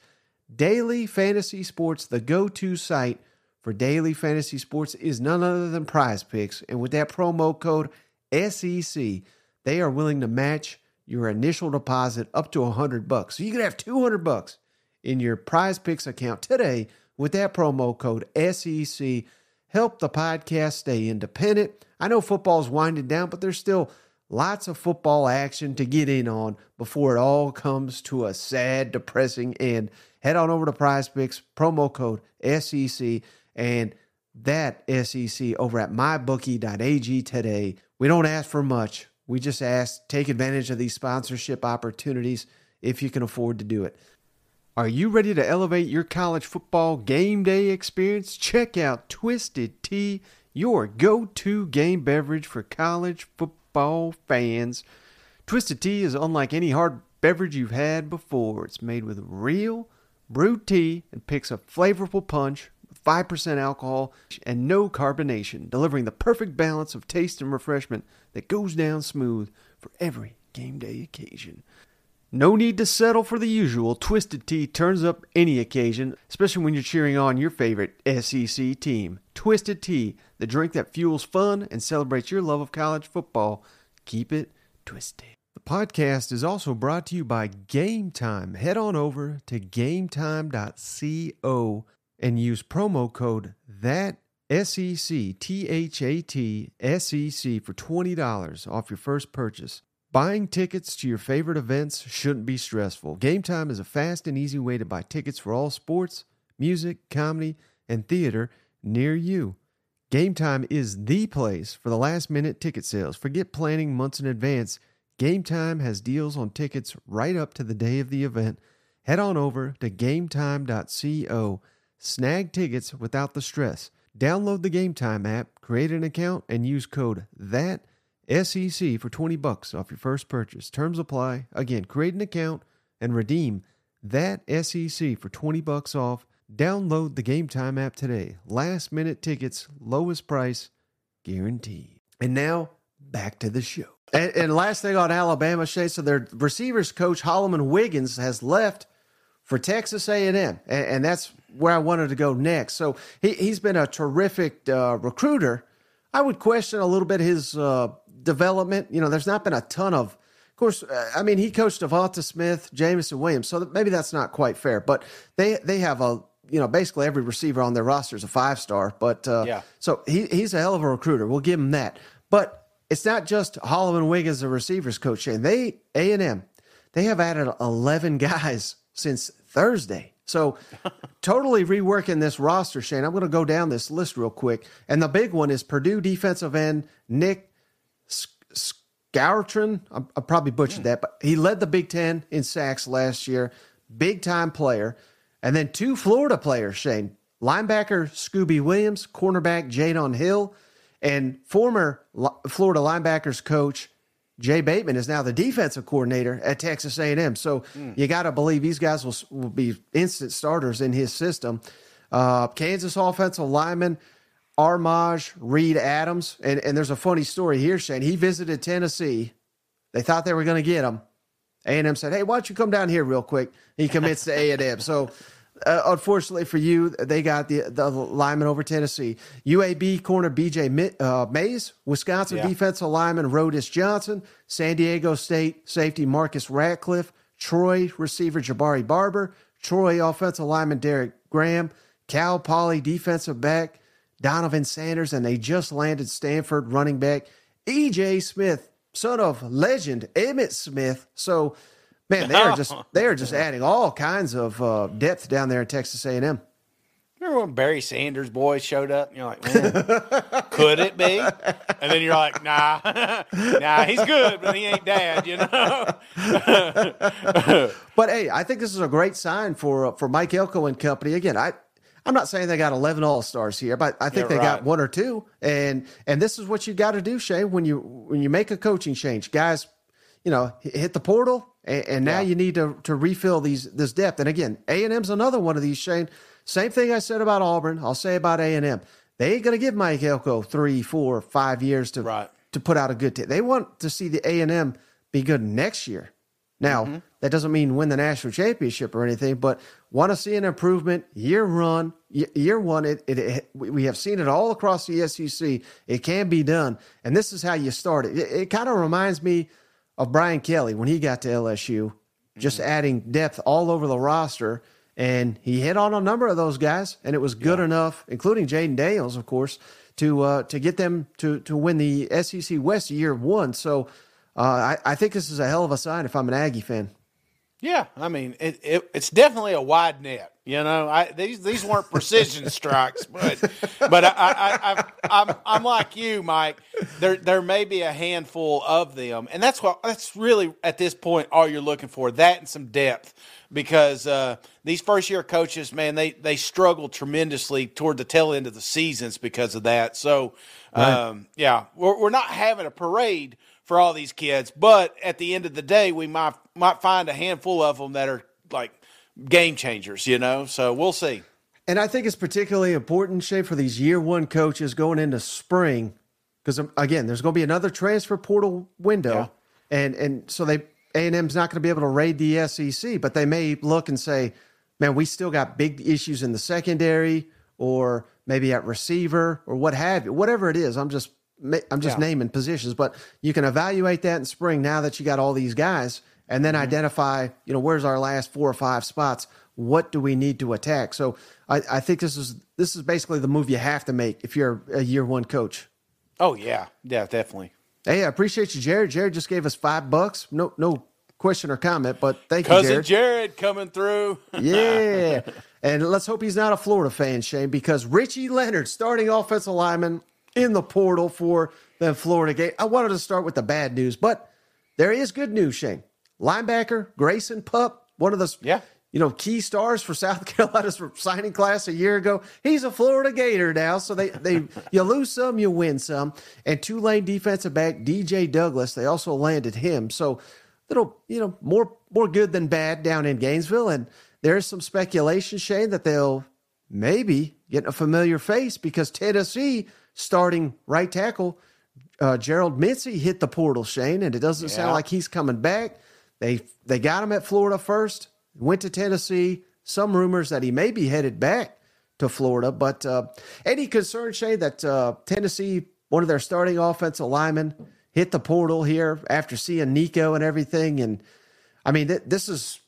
Daily Fantasy Sports, the go to site for daily fantasy sports, is none other than Prize Picks. And with that promo code SEC, they are willing to match your initial deposit up to 100 bucks. So you can have 200 bucks in your Prize Picks account today with that promo code SEC. Help the podcast stay independent. I know football's winding down, but there's still lots of football action to get in on before it all comes to a sad, depressing end. Head on over to Prize Picks, promo code SEC, and that SEC over at mybookie.ag today. We don't ask for much. We just ask take advantage of these sponsorship opportunities if you can afford to do it. Are you ready to elevate your college football game day experience? Check out Twisted Tea, your go to game beverage for college football fans. Twisted Tea is unlike any hard beverage you've had before. It's made with real brewed tea and picks a flavorful punch 5% alcohol and no carbonation, delivering the perfect balance of taste and refreshment that goes down smooth for every game day occasion. No need to settle for the usual. Twisted Tea turns up any occasion, especially when you're cheering on your favorite SEC team. Twisted Tea, the drink that fuels fun and celebrates your love of college football. Keep it twisted. The podcast is also brought to you by Game Time. Head on over to gametime.co and use promo code that SEC T H A T SEC for $20 off your first purchase. Buying tickets to your favorite events shouldn't be stressful. Game Time is a fast and easy way to buy tickets for all sports, music, comedy, and theater near you. Game Time is the place for the last minute ticket sales. Forget planning months in advance. Game Time has deals on tickets right up to the day of the event. Head on over to gametime.co. Snag tickets without the stress. Download the Game Time app, create an account, and use code THAT SEC for 20 bucks off your first purchase. Terms apply. Again, create an account and redeem that SEC for 20 bucks off. Download the Game Time app today. Last minute tickets, lowest price, guaranteed. And now, back to the show. And, and last thing on Alabama, Shay, so their receivers coach Holmon Wiggins has left for Texas A&M, and, and that's where I wanted to go next. So he, he's been a terrific uh, recruiter. I would question a little bit his uh, development. You know, there's not been a ton of, of course. Uh, I mean, he coached Devonta Smith, Jameson Williams, so maybe that's not quite fair. But they they have a you know basically every receiver on their roster is a five star. But uh, Yeah. so he he's a hell of a recruiter. We'll give him that. But it's not just Holmon Wiggins, the receivers coach. Shane, they A and M, they have added eleven guys since Thursday. So totally reworking this roster, Shane. I'm going to go down this list real quick, and the big one is Purdue defensive end Nick Scourtron. I, I probably butchered mm. that, but he led the Big Ten in sacks last year. Big time player, and then two Florida players, Shane. Linebacker Scooby Williams, cornerback Jaydon Hill, and former Florida linebackers coach Jay Bateman is now the defensive coordinator at Texas A&M. So mm. you got to believe these guys will, will be instant starters in his system. Uh, Kansas offensive lineman Armaj Reed Adams, and, and there's a funny story here, Shane. He visited Tennessee. They thought they were going to get him. A&M said, "Hey, why don't you come down here real quick?" He commits to A&M. So uh, unfortunately for you, they got the the lineman over Tennessee. UAB corner BJ uh, Mays, Wisconsin yeah. defensive lineman Rodas Johnson, San Diego State safety Marcus Ratcliffe, Troy receiver Jabari Barber, Troy offensive lineman Derek Graham, Cal Poly defensive back Donovan Sanders, and they just landed Stanford running back EJ Smith, son of legend Emmitt Smith. So Man, they are just they are just adding all kinds of uh, depth down there in Texas A and M. Remember when Barry Sanders boys showed up? And you're like, man, could it be? And then you're like, nah, nah, he's good, but he ain't dad, you know. but hey, I think this is a great sign for uh, for Mike Elko and company. Again, I I'm not saying they got 11 All Stars here, but I think yeah, they right. got one or two, and and this is what you got to do, Shay, when you when you make a coaching change, guys. You know, hit the portal, and, and now yeah. you need to to refill these this depth. And again, A and M's another one of these. Shane, same thing I said about Auburn. I'll say about A and M. They ain't gonna give Mike Elko three, four, five years to right. to put out a good. T- they want to see the A and M be good next year. Now mm-hmm. that doesn't mean win the national championship or anything, but want to see an improvement year run year one. It, it, it, we have seen it all across the SEC. It can be done, and this is how you start it. It, it kind of reminds me of Brian Kelly when he got to LSU, just mm-hmm. adding depth all over the roster. And he hit on a number of those guys, and it was good yeah. enough, including Jayden Daniels, of course, to uh, to get them to to win the SEC West year one. So uh, I, I think this is a hell of a sign if I'm an Aggie fan. Yeah, I mean it, it, it's definitely a wide net. You know, I, these these weren't precision strikes, but but I, I, I, I'm I'm like you, Mike. There there may be a handful of them, and that's what that's really at this point all you're looking for. That and some depth, because uh, these first year coaches, man, they they struggle tremendously toward the tail end of the seasons because of that. So, right. um, yeah, we're we're not having a parade for all these kids. But at the end of the day, we might might find a handful of them that are like game changers, you know. So we'll see. And I think it's particularly important, Shay, for these year one coaches going into spring, because um, again, there's going to be another transfer portal window, yeah. and and so they A and M's not going to be able to raid the SEC, but they may look and say, "Man, we still got big issues in the secondary, or maybe at receiver, or what have you, whatever it is." I'm just I'm just yeah. naming positions, but you can evaluate that in spring now that you got all these guys, and then mm-hmm. identify, you know, where's our last four or five spots? What do we need to attack? So I, I think this is this is basically the move you have to make if you're a year one coach. Oh yeah, yeah, definitely. Hey, I appreciate you, Jared. Jared just gave us five bucks. No, no question or comment, but thank Cousin you, Jared. Jared coming through. yeah, and let's hope he's not a Florida fan, Shane, because Richie Leonard, starting offensive lineman, in the portal for the Florida game. I wanted to start with the bad news, but there is good news, Shane. Linebacker Grayson Pup, one of those yeah. you know key stars for South Carolina's signing class a year ago. He's a Florida Gator now, so they they you lose some, you win some. And Tulane defensive back DJ Douglas, they also landed him. So little you know more more good than bad down in Gainesville, and there's some speculation, Shane, that they'll maybe get a familiar face because Tennessee starting right tackle uh, Gerald Mincey hit the portal, Shane, and it doesn't yeah. sound like he's coming back. They they got him at Florida first, went to Tennessee. Some rumors that he may be headed back to Florida, but uh, any concern, Shane, that uh, Tennessee, one of their starting offensive linemen, hit the portal here after seeing Nico and everything, and I mean th- this is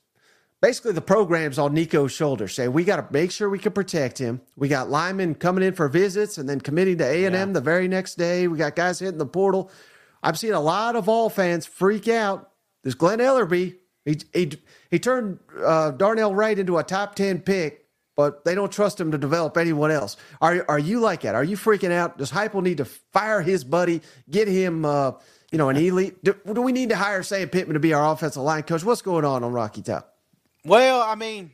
basically the program's on Nico's shoulders. Say we got to make sure we can protect him. We got linemen coming in for visits and then committing to A and M the very next day. We got guys hitting the portal. I've seen a lot of all fans freak out. This Glen Elarbee, he he, he turned uh, Darnell Wright into a top ten pick, but they don't trust him to develop anyone else. Are are you like that? Are you freaking out? Does Heupel need to fire his buddy, get him, uh, you know, an elite? Do, do we need to hire Sam Pittman to be our offensive line coach? What's going on on Rocky Top? Well, I mean,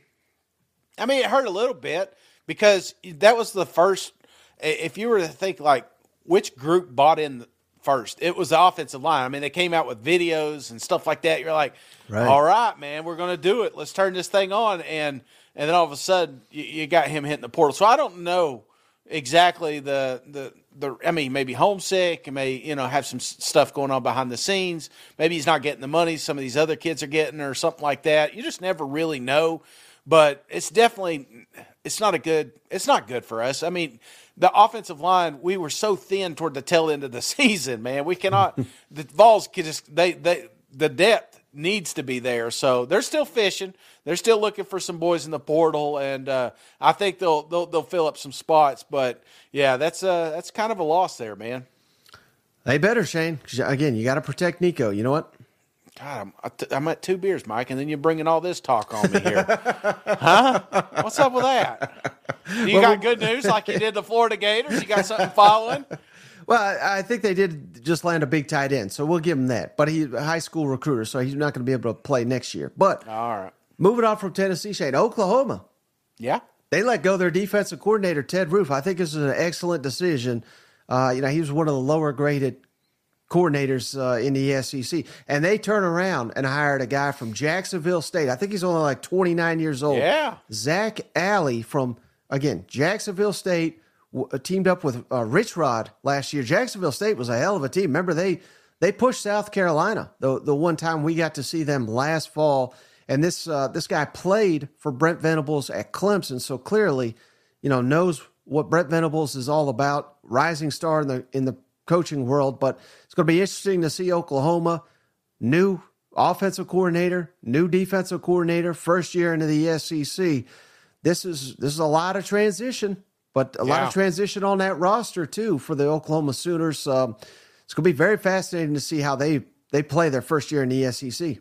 I mean, it hurt a little bit because that was the first. If you were to think like which group bought in first, it was the offensive line. I mean, they came out with videos and stuff like that. You're like, right. all right, man, we're going to do it. Let's turn this thing on. And and then all of a sudden, you, you got him hitting the portal. So I don't know exactly the the the. I mean, maybe homesick, and may you know have some stuff going on behind the scenes. Maybe he's not getting the money some of these other kids are getting, or something like that. You just never really know. But it's definitely it's not a good it's not good for us. I mean, the offensive line we were so thin toward the tail end of the season, man. We cannot the Vols can just they they the depth needs to be there. So they're still fishing. They're still looking for some boys in the portal, and uh, I think they'll, they'll they'll fill up some spots. But yeah, that's uh that's kind of a loss there, man. They better, Shane. Again, you got to protect Nico. You know what? God, I'm, I'm at two beers, Mike, and then you're bringing all this talk on me here. huh? What's up with that? You got good news like you did the Florida Gators? You got something following? Well, I think they did just land a big tight end, so we'll give him that. But he's a high school recruiter, so he's not going to be able to play next year. But all right, moving on from Tennessee, Shane, Oklahoma. Yeah, they let go their defensive coordinator Ted Roof. I think this is an excellent decision. Uh, you know, he was one of the lower graded coordinators uh, in the SEC, and they turn around and hired a guy from Jacksonville State. I think he's only like 29 years old. Yeah, Zach Alley from again Jacksonville State w- uh, teamed up with uh, Rich Rod last year. Jacksonville State was a hell of a team. Remember they they pushed South Carolina the the one time we got to see them last fall. And this uh, this guy played for Brent Venables at Clemson, so clearly, you know, knows what Brent Venables is all about. Rising star in the in the coaching world, but it's going to be interesting to see Oklahoma, new offensive coordinator, new defensive coordinator, first year into the SEC. This is this is a lot of transition, but a yeah. lot of transition on that roster too for the Oklahoma Sooners. Um, it's going to be very fascinating to see how they they play their first year in the SEC.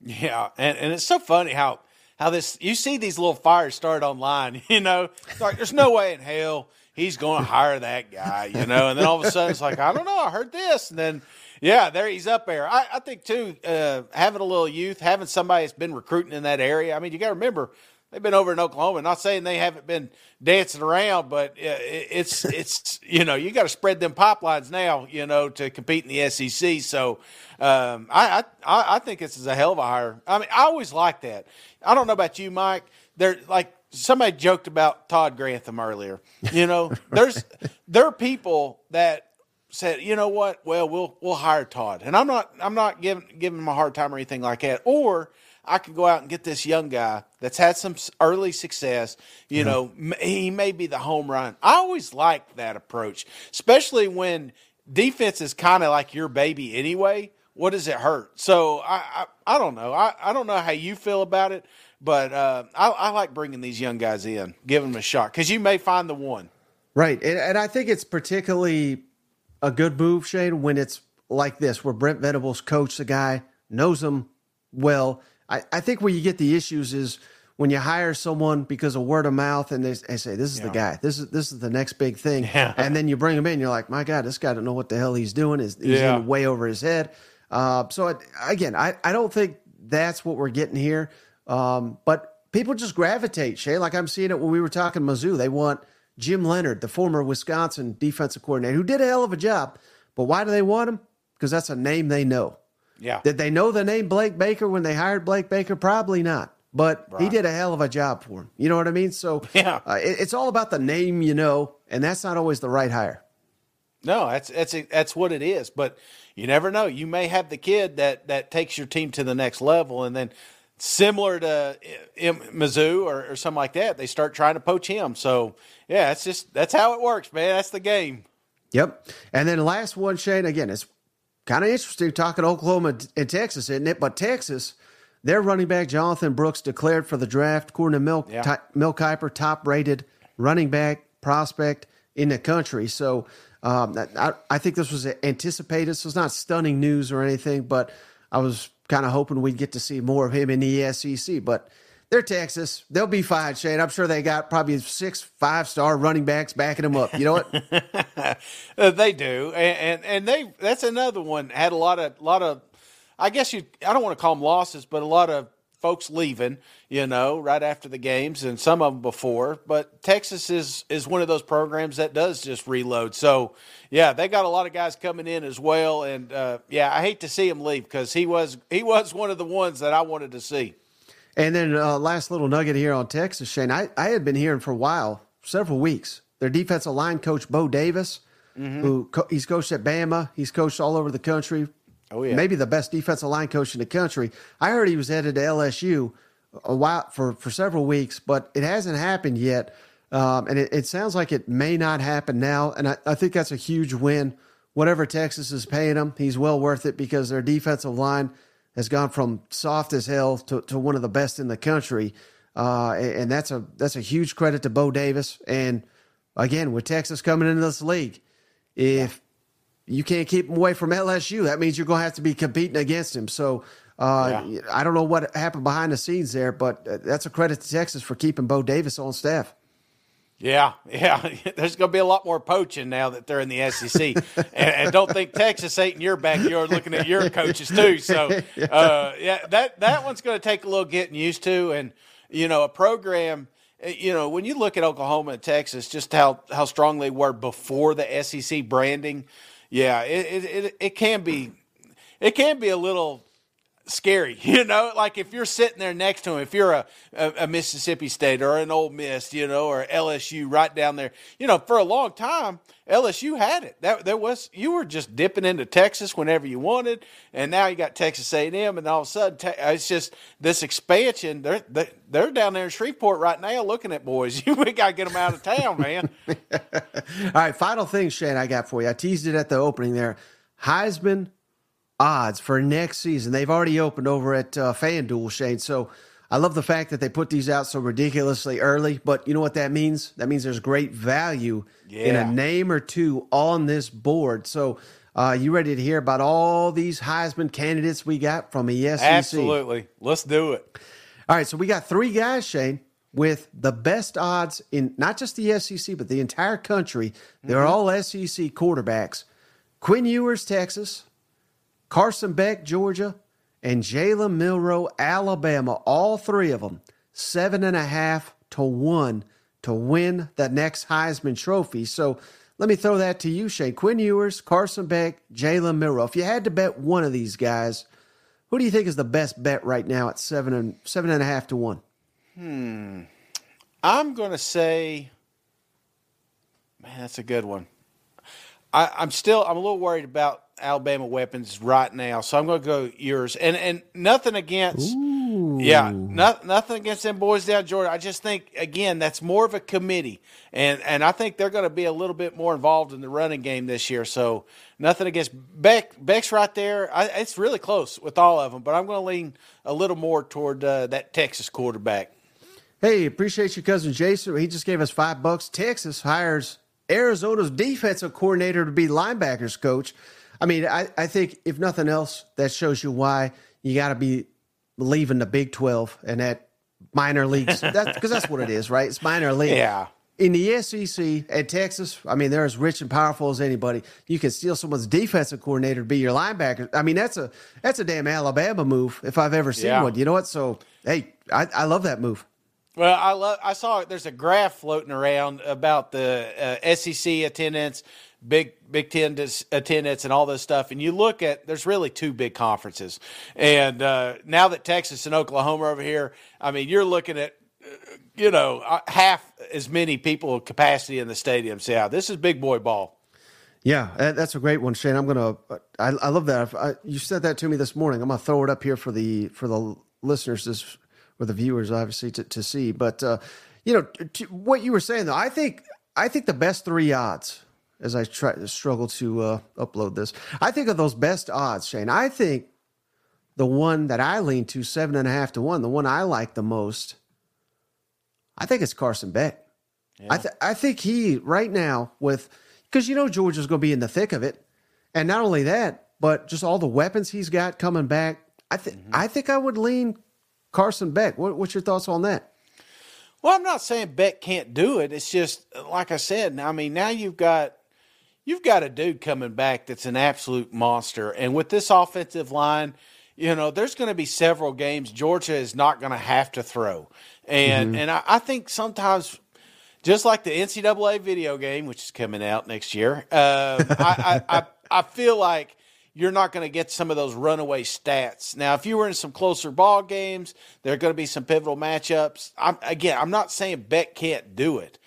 Yeah, and, and it's so funny how how this you see these little fires start online. You know, like there's no way in hell he's going to hire that guy, you know. And then all of a sudden, it's like, I don't know, I heard this, and then yeah, there he's up there. I, I think too, uh, having a little youth, having somebody that's been recruiting in that area. I mean, you got to remember they've been over in Oklahoma. Not saying they haven't been dancing around, but it's it's you know you got to spread them pipelines now, you know, to compete in the SEC. So um, I, I I think this is a hell of a hire. I mean, I always like that. I don't know about you, Mike. They're like somebody joked about Todd Grantham earlier. You know, there's there are people that said, you know what? Well, we'll we'll hire Todd, and I'm not I'm not giving giving him a hard time or anything like that. Or I could go out and get this young guy that's had some early success. You yeah. know, he may be the home run. I always like that approach, especially when defense is kind of like your baby anyway. What does it hurt? So I I, I don't know. I, I don't know how you feel about it. But uh, I, I, like bringing these young guys in, giving them a shot because you may find the one. Right, and, and I think it's particularly a good move, Shane, when it's like this, where Brent Venables coach the guy, knows him well. I, I think where you get the issues is when you hire someone because of word of mouth and they, they say this is yeah. the guy this is this is the next big thing yeah. and then you bring him in you're like my god this guy don't know what the hell he's doing he's, he's yeah. way over his head uh, so it, again I, I don't think that's what we're getting here um, but people just gravitate, Shay. Like I'm seeing it when we were talking Mizzou. They want Jim Leonard, the former Wisconsin defensive coordinator, who did a hell of a job. But why do they want him? Because that's a name they know. Yeah. Did they know the name Blake Baker when they hired Blake Baker? Probably not. But right. he did a hell of a job for him. You know what I mean? So yeah, uh, it, it's all about the name you know, and that's not always the right hire. No, that's that's that's what it is. But you never know. You may have the kid that that takes your team to the next level, and then similar to Mizzou or, or something like that, they start trying to poach him. So yeah, it's just that's how it works, man. That's the game. Yep. And then last one, Shane. Again, it's kind of interesting talking Oklahoma and Texas, isn't it? But Texas, their running back Jonathan Brooks declared for the draft. According to Milk yeah. Mel Kiper, top rated running back prospect in the country. So um, I, I think this was anticipated. So it's not stunning news or anything, but I was kind of hoping we'd get to see more of him in the SEC. But they're Texas. They'll be fine, Shane. I'm sure they got probably six five star running backs backing them up. You know what? Uh, they do, and, and, and they that's another one had a lot of lot of. I guess you. I don't want to call them losses, but a lot of folks leaving, you know, right after the games, and some of them before. But Texas is is one of those programs that does just reload. So yeah, they got a lot of guys coming in as well, and uh, yeah, I hate to see him leave because he was he was one of the ones that I wanted to see. And then uh, last little nugget here on Texas, Shane. I, I had been hearing for a while, several weeks, their defensive line coach Bo Davis, mm-hmm. who co- he's coached at Bama, he's coached all over the country. Oh yeah, maybe the best defensive line coach in the country. I heard he was headed to LSU a while for for several weeks, but it hasn't happened yet. Um, and it, it, sounds like it may not happen now. And I, I think that's a huge win. Whatever Texas is paying him, he's well worth it because their defensive line has gone from soft as hell to, to one of the best in the country. Uh, and that's a that's a huge credit to Bo Davis. And again, with Texas coming into this league, if you can't keep him away from LSU, that means you're going to have to be competing against him. So uh, yeah. I don't know what happened behind the scenes there, but uh, that's a credit to Texas for keeping Bo Davis on staff. Yeah, yeah. There's going to be a lot more poaching now that they're in the SEC, and, and, don't think Texas ain't in your backyard looking at your coaches too. So, uh, yeah, that that one's going to take a little getting used to, and you know, a program. Eh, you know, when you look at Oklahoma and Texas, just how how strong they were before the SEC branding, yeah, it it, it can be it can be a little scary, you know. Like if you're sitting there next to him, if you're a, a, a, Mississippi State or an Ole Miss, you know, or LSU right down there, you know, for a long time LSU had it. That there was you were just dipping into Texas whenever you wanted, and now you got Texas A&M, and all of a sudden it's just this expansion. They're they're down there in Shreveport right now looking at boys. You we got to get them out of town, man. all right, final thing, Shane, I got for you. I teased it at the opening there. Heisman odds for next season. They've already opened over at uh, FanDuel, Shane. So I love the fact that they put these out so ridiculously early. But you know what that means? That means there's great value yeah. in a name or two on this board. So uh, you ready to hear about all these Heisman candidates we got from the SEC? Absolutely. Let's do it. All right. So we got three guys, Shane, with the best odds in not just the SEC, but the entire country. They're mm-hmm. all SEC quarterbacks. Quinn Ewers, Texas. Carson Beck, Georgia, and Jalen Milroe, Alabama, all three of them, seven and a half to one to win the next Heisman Trophy. So let me throw that to you, Shane. Quinn Ewers, Carson Beck, Jalen Milroe. If you had to bet one of these guys, who do you think is the best bet right now at seven and seven and a half to one? Hmm. I'm to say, man, that's a good one. I, I'm still, I'm a little worried about Alabama weapons right now, so I'm going to go Ewers. And and nothing against, Ooh. yeah, not, nothing against them boys down Georgia. I just think again that's more of a committee, and and I think they're going to be a little bit more involved in the running game this year. So nothing against Beck. Beck's right there. I, it's really close with all of them, but I'm going to lean a little more toward uh, that Texas quarterback. Hey, appreciate you, cousin Jason. He just gave us five bucks. Texas hires Arizona's defensive coordinator to be linebackers coach. I mean, I, I think if nothing else, that shows you why you got to be leaving the Big 12 and that minor leagues. Because that's, that's what it is, right? It's minor league. Yeah. In the SEC at Texas, I mean, they're as rich and powerful as anybody. You can steal someone's defensive coordinator to be your linebacker. I mean, that's a that's a damn Alabama move if I've ever seen yeah. one. You know what? So, hey, I, I love that move. Well, I love. I saw there's a graph floating around about the uh, SEC attendance Big Big Ten attendance and all this stuff, and you look at there's really two big conferences, and uh, now that Texas and Oklahoma are over here, I mean you're looking at uh, you know uh, half as many people capacity in the stadiums. Yeah, this is big boy ball. Yeah, that's a great one, Shane. I'm gonna. I, I love that. I, you said that to me this morning. I'm gonna throw it up here for the for the listeners, this, or the viewers, obviously, to, to see. But uh, you know, what you were saying though, I think I think the best three odds as I try to struggle to uh, upload this. I think of those best odds, Shane. I think the one that I lean to seven and a half to one, the one I like the most. I think it's Carson Beck. Yeah. I th- I think he right now with because you know Georgia's going to be in the thick of it, and not only that, but just all the weapons he's got coming back. I think mm-hmm. I think I would lean Carson Beck. What, what's your thoughts on that? Well, I'm not saying Beck can't do it. It's just like I said. I mean, now you've got you've got a dude coming back that's an absolute monster, and with this offensive line, you know, there's going to be several games Georgia is not going to have to throw, and mm-hmm. and I, I, think sometimes. Just like the NCAA video game, which is coming out next year, uh, I, I, I, I feel like you're not going to get some of those runaway stats. Now, if you were in some closer ball games, there are going to be some pivotal matchups. I'm, again, I'm not saying Beck can't do it,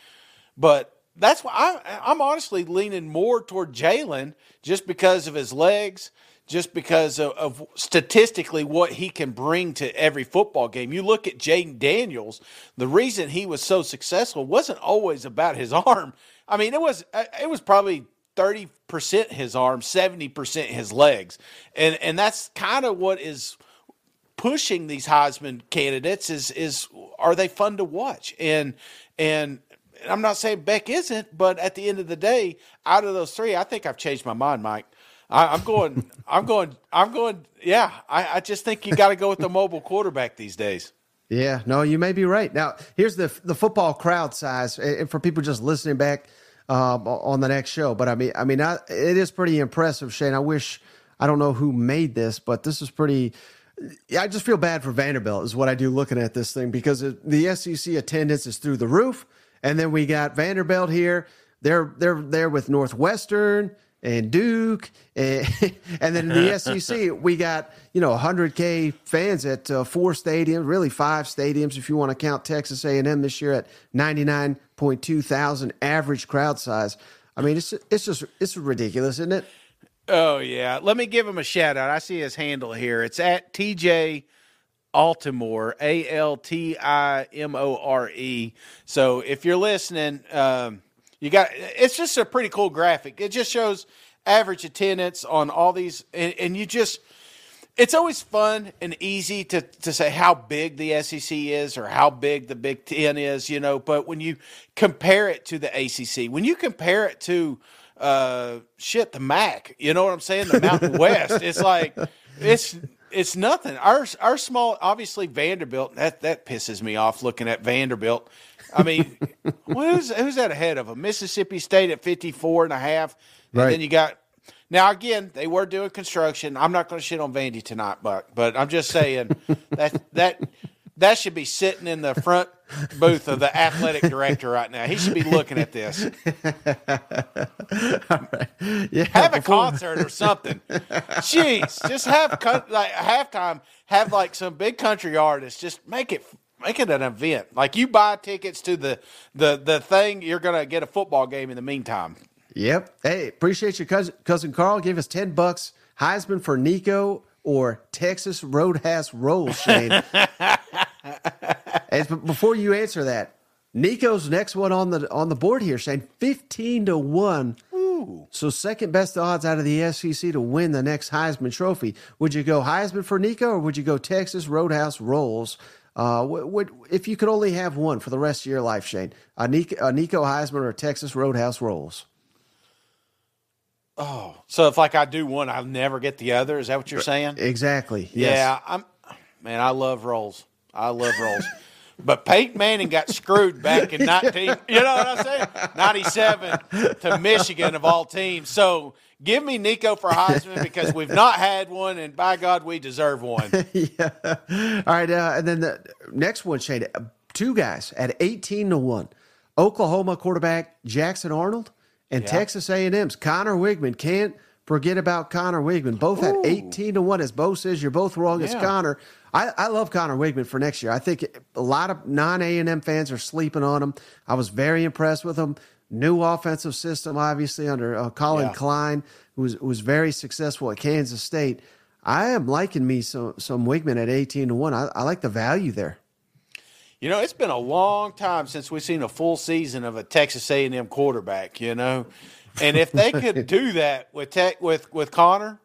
but that's why I, am honestly leaning more toward Jalen just because of his legs, just because of, of, statistically what he can bring to every football game. You look at Jayden Daniels, the reason he was so successful wasn't always about his arm. I mean, it was it was probably 30% his arm, 70% his legs. And and that's kind of what is pushing these Heisman candidates is is are they fun to watch? And and I'm not saying Beck isn't, but at the end of the day, out of those three, I think I've changed my mind, Mike. I, am going, I'm going, I'm going. Yeah, I, I just think you got to go with the mobile quarterback these days. Yeah, no, you may be right. Now, here's the the football crowd size, and for people just listening back um, on the next show. But I mean, I mean, I, it is pretty impressive, Shane. I wish I don't know who made this, but this is pretty. I just feel bad for Vanderbilt is what I do looking at this thing because the SEC attendance is through the roof, and then we got Vanderbilt here. They're they're there with Northwestern and Duke, and, and then in the SEC we got you know 100k fans at uh, four stadiums, really five stadiums if you want to count Texas A&M this year at 99.2 thousand average crowd size. I mean, it's it's just it's ridiculous, isn't it? Oh yeah, let me give him a shout out. I see his handle here. It's at TJ Altimore, A L T I M O R E. So if you're listening. Um, you got it's just a pretty cool graphic. It just shows average attendance on all these, and, and you just it's always fun and easy to, to say how big the SEC is or how big the Big Ten is, you know. But when you compare it to the ACC, when you compare it to uh, shit, the MAC, you know what I'm saying, the Mountain West, it's like it's it's nothing. Our our small, obviously Vanderbilt. That that pisses me off looking at Vanderbilt I mean, who's who's that ahead of them? Mississippi State at 54 and a half. And right. then you got now again, they were doing construction. I'm not going to shit on Vandy tonight, Buck, but I'm just saying that that that should be sitting in the front booth of the athletic director right now. He should be looking at this. yeah, have a concert or something. Jeez, just have like halftime. Have like some big country artist. Just make it make it an event. Like you buy tickets to the the the thing, you're gonna get a football game in the meantime. Yep. Hey, appreciate your cousin cousin Carl. Give us ten bucks. Heisman for Nico or Texas Roadhouse Roll, Shane. and before you answer that, Nico's next one on the on the board here, Shane. Fifteen to one. Ooh. So second best odds out of the SEC to win the next Heisman Trophy. Would you go Heisman for Nico or would you go Texas Roadhouse Rolls? Uh, would if you could only have one for the rest of your life, Shane? A Nico, a Nico Heisman or Texas Roadhouse Rolls? Oh, so if like I do one, I'll never get the other. Is that what you're saying? Exactly. Yes. Yeah, I'm. Man, I love rolls. I love rolls. but Peyton Manning got screwed back in 19. You know what I'm saying? 97 to Michigan of all teams. So give me Nico for Heisman because we've not had one, and by God, we deserve one. yeah. All right, uh, and then the next one, Shane, two guys at eighteen to one. Oklahoma quarterback Jackson Arnold and yeah. Texas A&M's Conner Weigman. Can't forget about Conner Weigman. Both Ooh. at eighteen to one. As Bo says, you're both wrong. Yeah. As Conner, I, I love Conner Weigman for next year. I think a lot of non A&M fans are sleeping on him. I was very impressed with him. New offensive system, obviously under uh, Collin yeah. Klein, who was, who was very successful at Kansas State. I am liking me some some Weigman at eighteen to one. I, I like the value there. You know, it's been a long time since we've seen a full season of a Texas A&M quarterback. You know, and if they could do that with tech with with Conner,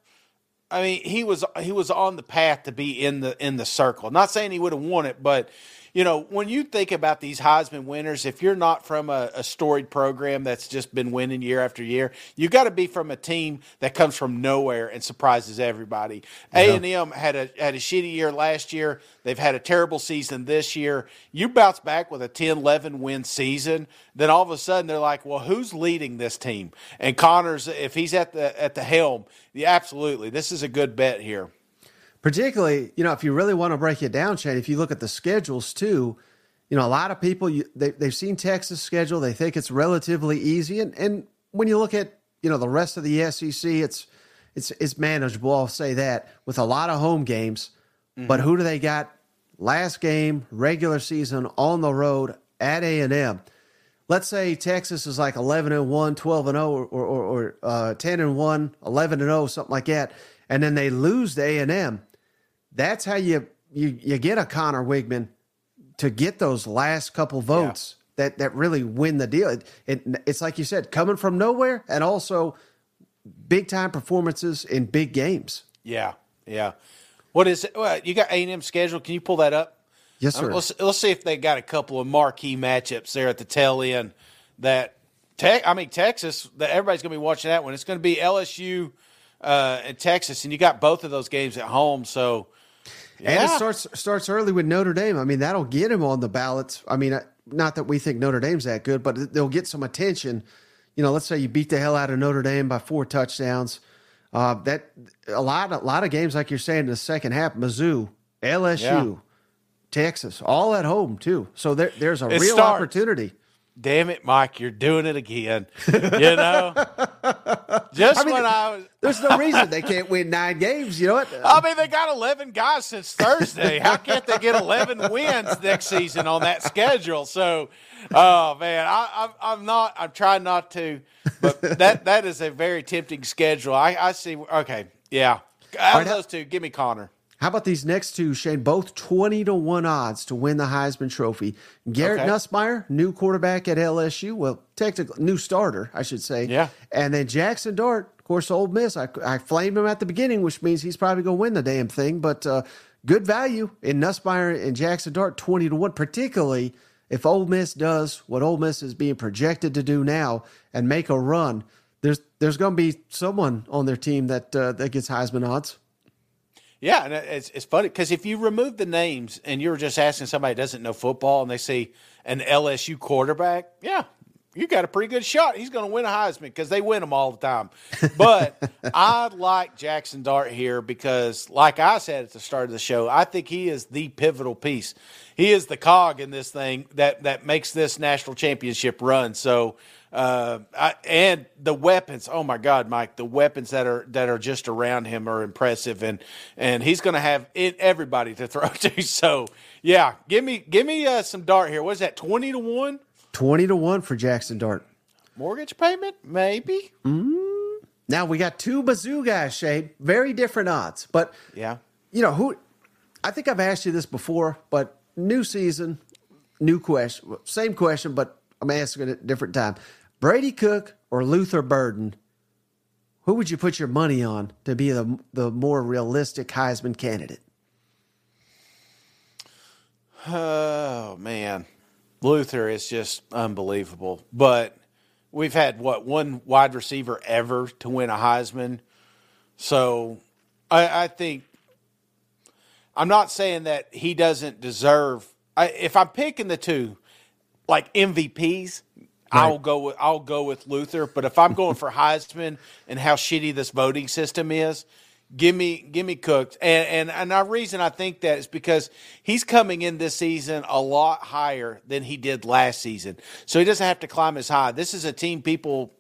I mean, he was he was on the path to be in the in the circle. Not saying he would have won it, but you know, when you think about these Heisman winners, if you're not from a, a storied program that's just been winning year after year, you got to be from a team that comes from nowhere and surprises everybody. A and M had a had a shitty year last year. They've had a terrible season this year. You bounce back with a 10-11 win season, then all of a sudden they're like, "Well, who's leading this team?" And Connors, if he's at the at the helm, yeah, absolutely, this is a good bet here. Particularly, you know, if you really want to break it down, Shane, if you look at the schedules too, you know, a lot of people you, they, they've seen Texas schedule, they think it's relatively easy, and and when you look at you know the rest of the SEC, it's it's it's manageable. I'll say that with a lot of home games. Mm-hmm. But who do they got? Last game, regular season on the road at A and M. Let's say Texas is like 11 and 1, 12 and 0, or, or, or uh, 10 and 1, 11 and 0, something like that. And then they lose to A and M that's how you you you get a Conner Weigman to get those last couple votes yeah. that that really win the deal. It, it, it's like you said, coming from nowhere, and also big time performances in big games. Yeah, yeah. What is it? Well, you got A and M schedule? Can you pull that up? Yes, sir. Um, let's let's see if they got a couple of marquee matchups there at the tail end. That tech, I mean Texas. That everybody's going to be watching that one. It's going to be LSU uh, and Texas, and you got both of those games at home. So yeah. And it starts starts early with Notre Dame. I mean, that'll get him on the ballots. I mean, not that we think Notre Dame's that good, but they'll get some attention. You know, let's say you beat the hell out of Notre Dame by four touchdowns. Uh, that a lot, a lot of games, like you're saying, in the second half, Mizzou, LSU, yeah. Texas, all at home too. So there, there's a it real starts. opportunity damn it, Mike, you're doing it again. You know, just I mean, when I was, there's no reason they can't win nine games. You know what? I mean, they got 11 guys since Thursday. How can't they get 11 wins next season on that schedule? So, oh man, I, am not. I'm trying not to, but that that is a very tempting schedule. I, I see. Okay, yeah. Out of those two, give me Conner. How about these next two, Shane? Both 20 to 1 odds to win the Heisman Trophy. Garrett okay. Nussmeier, new quarterback at LSU. Well, technically, new starter, I should say. Yeah. And then Jackson Dart, of course, Ole Miss. I, I flamed him at the beginning, which means he's probably going to win the damn thing. But uh, good value in Nussmeier and Jackson Dart, 20 to 1, particularly if Ole Miss does what Ole Miss is being projected to do now and make a run. There's there's going to be someone on their team that uh, that gets Heisman odds. Yeah, and it's it's funny because if you remove the names and you're just asking somebody that doesn't know football and they see an LSU quarterback, yeah, you got a pretty good shot. He's going to win a Heisman because they win them all the time. But I like Jackson Dart here because, like I said at the start of the show, I think he is the pivotal piece. He is the cog in this thing that that makes this national championship run. So uh, I, and the weapons. Oh my God, Mike! The weapons that are that are just around him are impressive, and and he's going to have it, everybody to throw to. So yeah, give me give me uh, some dart here. What is that? Twenty to one. Twenty to one for Jackson Dart. Mortgage payment, maybe. Mm. Now we got two Mizzou guys, Shane. Very different odds, but yeah, you know who? I think I've asked you this before, but new season, new question, same question, but I'm asking it at a different time. Brady Cook or Luther Burden, who would you put your money on to be the the more realistic Heisman candidate? Oh man, Luther is just unbelievable. But we've had what one wide receiver ever to win a Heisman, so I, I think I'm not saying that he doesn't deserve. I, if I'm picking the two, like MVPs, Right. I'll go with I'll go with Luther. But if I'm going for Heisman and how shitty this voting system is, give me give me Cooked. And and and the reason I think that is because he's coming in this season a lot higher than he did last season. So he doesn't have to climb as high. This is a team people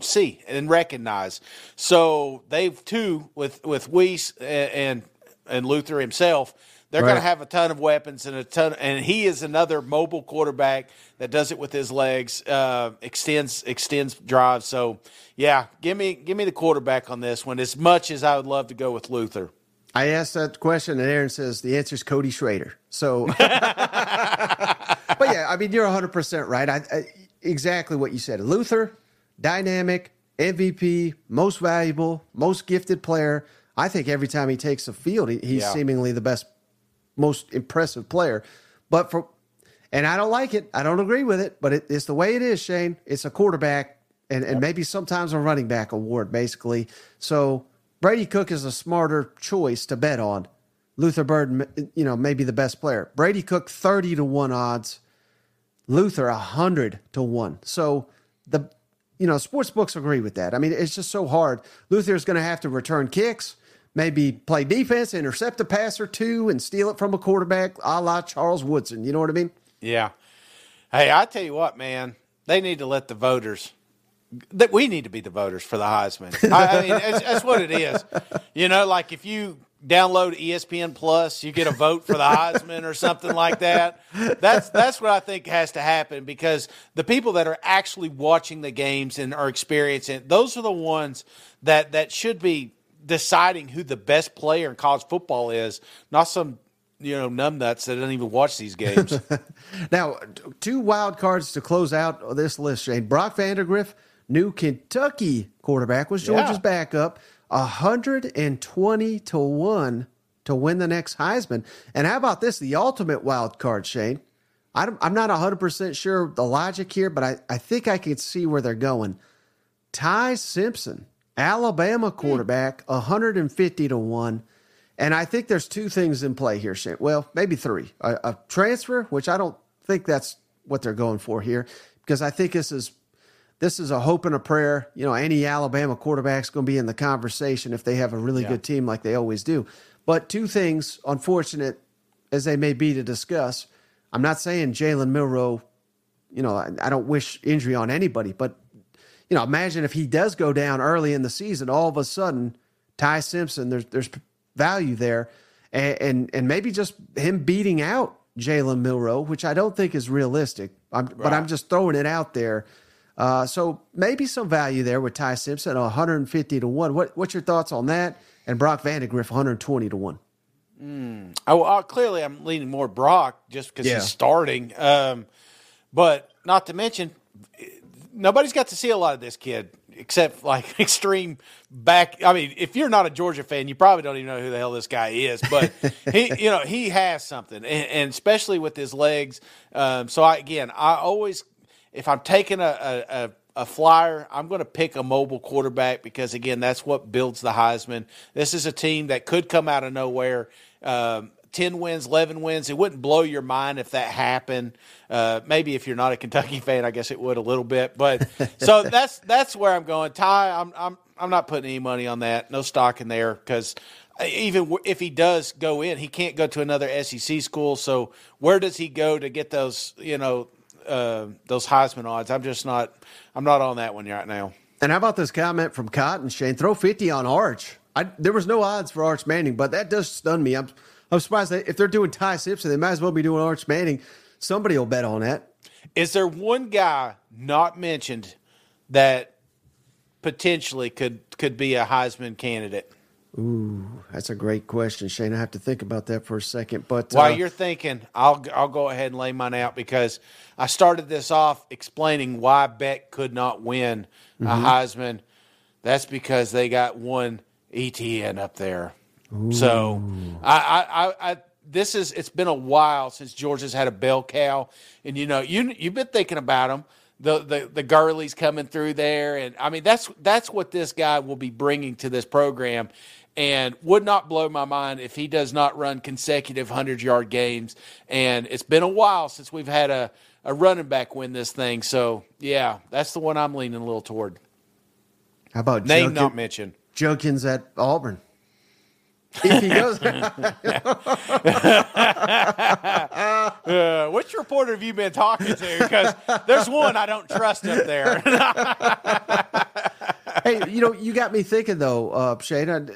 see and recognize. So they've too with with Wease and and Luther himself they're right. going to have a ton of weapons and a ton, and he is another mobile quarterback that does it with his legs, uh, extends extends drives. So, yeah, give me give me the quarterback on this one. As much as I would love to go with Luther. I asked that question, and Aaron says the answer is Cody Schrader. So, but yeah, I mean, you're 100 percent right. I, I, exactly what you said. Luther, dynamic, MVP, most valuable, most gifted player. I think every time he takes the field, he, he's yeah. seemingly the best most impressive player. But for And I don't like it. I don't agree with it, but it, it's the way it is, Shane. It's a quarterback and, and maybe sometimes a running back award, basically. So Brady Cook is a smarter choice to bet on. Luther Bird, you know, maybe the best player. Brady Cook, 30 to 1 odds. Luther, 100 to 1. So the, you know, sports books agree with that. I mean, it's just so hard. Luther is going to have to return kicks, maybe play defense, intercept a pass or two, and steal it from a quarterback a la Charles Woodson. You know what I mean? Yeah. Hey, I tell you what, man, they need to let the voters that we need to be the voters for the Heisman. I, I mean, that's what it is. You know, like if you download ESPN Plus, you get a vote for the Heisman or something like that. That's that's what I think has to happen because the people that are actually watching the games and are experiencing it, those are the ones that that should be deciding who the best player in college football is, not some you know numbnuts that don't even watch these games. now, two wild cards to close out this list, Shane. Brock Vandagriff, new Kentucky quarterback, was Georgia's yeah. backup. 120 to 1 to win the next Heisman. And how about this? The ultimate wild card, Shane. I'm not 100% sure the logic here, but I, I think I can see where they're going. Ty Simpson, Alabama quarterback, 150 to 1. And I think there's two things in play here, Shane. Well, maybe three. A, a transfer, which I don't think that's what they're going for here, because I think this is this is a hope and a prayer. You know, any Alabama quarterback's going to be in the conversation if they have a really yeah. good team like they always do. But two things, unfortunate as they may be to discuss, I'm not saying Jalen Milroe, you know, I, I don't wish injury on anybody, but, you know, imagine if he does go down early in the season, all of a sudden, Ty Simpson, there's, there's value there. And, and, and maybe just him beating out Jalen Milroe, which I don't think is realistic. I'm, right. But I'm just throwing it out there uh, so maybe some value there with Ty Simpson, 150 to 1. What, what's your thoughts on that? And Brock Vandagriff, 120 to 1. Mm. Oh, uh, clearly, I'm leaning more Brock just because yeah. he's starting. Um, but not to mention, nobody's got to see a lot of this kid except like extreme back. I mean, if you're not a Georgia fan, you probably don't even know who the hell this guy is. But he, you know, he has something, and, and especially with his legs. Um, so I, again, I always if I'm taking a, a, a flyer, I'm going to pick a mobile quarterback because, again, that's what builds the Heisman. This is a team that could come out of nowhere. Um, 10 wins, 11 wins. It wouldn't blow your mind if that happened. Uh, maybe if you're not a Kentucky fan, I guess it would a little bit. But so that's that's where I'm going. Ty, I'm I'm I'm not putting any money on that. No stock in there because even if he does go in, he can't go to another SEC school. So where does he go to get those you know uh, those Heisman odds. I'm just not. I'm not on that one right now. And how about this comment from Cotton Shane? Throw fifty on Arch. I, there was no odds for Arch Manning, but that does stun me. I'm I'm surprised if they're doing Ty Simpson, they might as well be doing Arch Manning. Somebody will bet on that. Is there one guy not mentioned that potentially could could be a Heisman candidate? Ooh, that's a great question, Shane. I have to think about that for a second. But while uh, you're thinking, I'll I'll go ahead and lay mine out because I started this off explaining why Beck could not win mm-hmm. a Heisman. That's because they got one Etienne up there. Ooh. So I, I, I, this is it's been a while since Georgia's had a bell cow, and you know you you've been thinking about them. The, the the Gurley's coming through there, and I mean that's that's what this guy will be bringing to this program and would not blow my mind if he does not run consecutive 100 yard games. And it's been a while since we've had a, a running back win this thing. So, yeah, that's the one I'm leaning a little toward. How about name not mentioned? Judkins at Auburn. If he goes, uh, which reporter have you been talking to? Because there's one I don't trust up there. hey, you know, you got me thinking though, uh, Shane.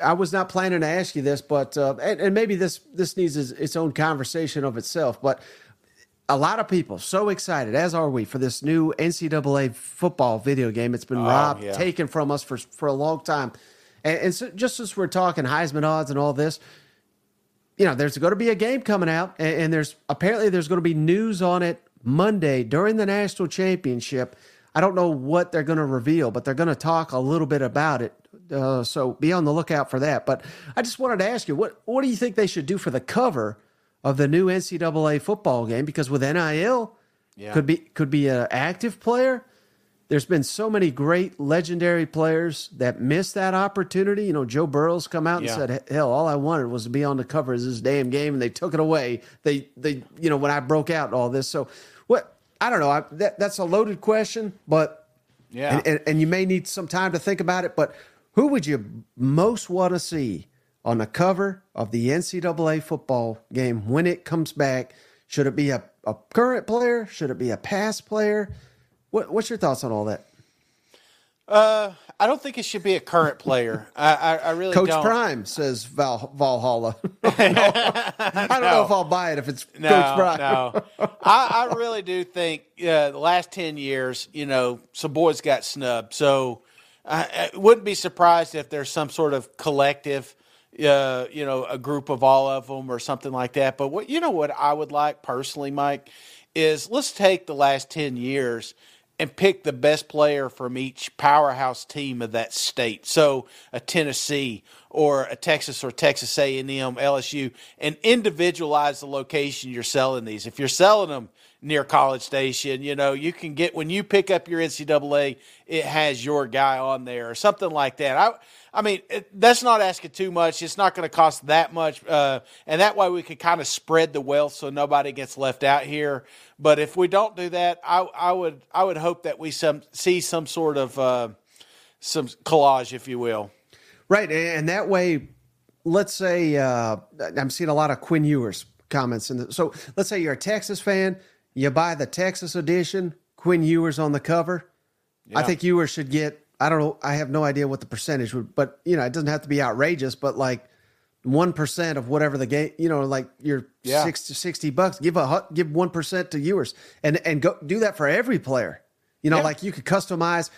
I was not planning to ask you this, but uh, and, and, maybe this this needs its own conversation of itself. But a lot of people so excited, as are we, for this new NCAA football video game. It's been oh, robbed, yeah. taken from us for for a long time. And, and so just as we're talking Heisman odds and all this, you know, there's going to be a game coming out, and, and there's apparently there's going to be news on it Monday during the national championship. I don't know what they're going to reveal, but they're going to talk a little bit about it. Uh, so be on the lookout for that. But I just wanted to ask you, what what do you think they should do for the cover of the new NCAA football game because with NIL, Yeah. could be could be an active player. There's been so many great legendary players that missed that opportunity. You know, Joe Burrow's come out and Yeah. said, "Hell, all I wanted was to be on the cover of this damn game, and they took it away." They, they, you know, when I broke out and all this. So, what? I don't know. I, that, that's a loaded question, but Yeah. and, and, and you may need some time to think about it. But who would you most want to see on the cover of the NCAA football game when it comes back? Should it be a, a current player? Should it be a past player? What, what's your thoughts on all that? Uh, I don't think it should be a current player. I, I, I really Coach don't. Prime says Val, Valhalla. I don't know if I'll buy it if it's No, Coach Prime. no. I, I really do think uh, the last ten years, you know, some boys got snubbed. So I, I wouldn't be surprised if there's some sort of collective, uh, you know, a group of all of them or something like that. But what you know, what I would like personally, Mike, is let's take the last ten years and pick the best player from each powerhouse team of that state. So a Tennessee or a Texas or Texas A&M, LSU, and individualize the location you're selling these. If you're selling them near College Station, you know you can get when you pick up your NCAA, it has your guy on there or something like that. I. I mean, it, that's not asking too much. It's not going to cost that much, uh, and that way we could kind of spread the wealth so nobody gets left out here. But if we don't do that, I, I would I would hope that we some see some sort of uh, some collage, if you will. Right, and that way, let's say uh, I'm seeing a lot of Quinn Ewers comments, and so let's say you're a Texas fan, you buy the Texas edition, Quinn Ewers on the cover. I think Ewers should get. I don't know. I have no idea what the percentage would, but you know, it doesn't have to be outrageous, but like one percent of whatever the game, you know, like your Yeah. 60, 60 bucks, give a give one percent to Ewers, and and go do that for every player. You know, Yeah. like you could customize.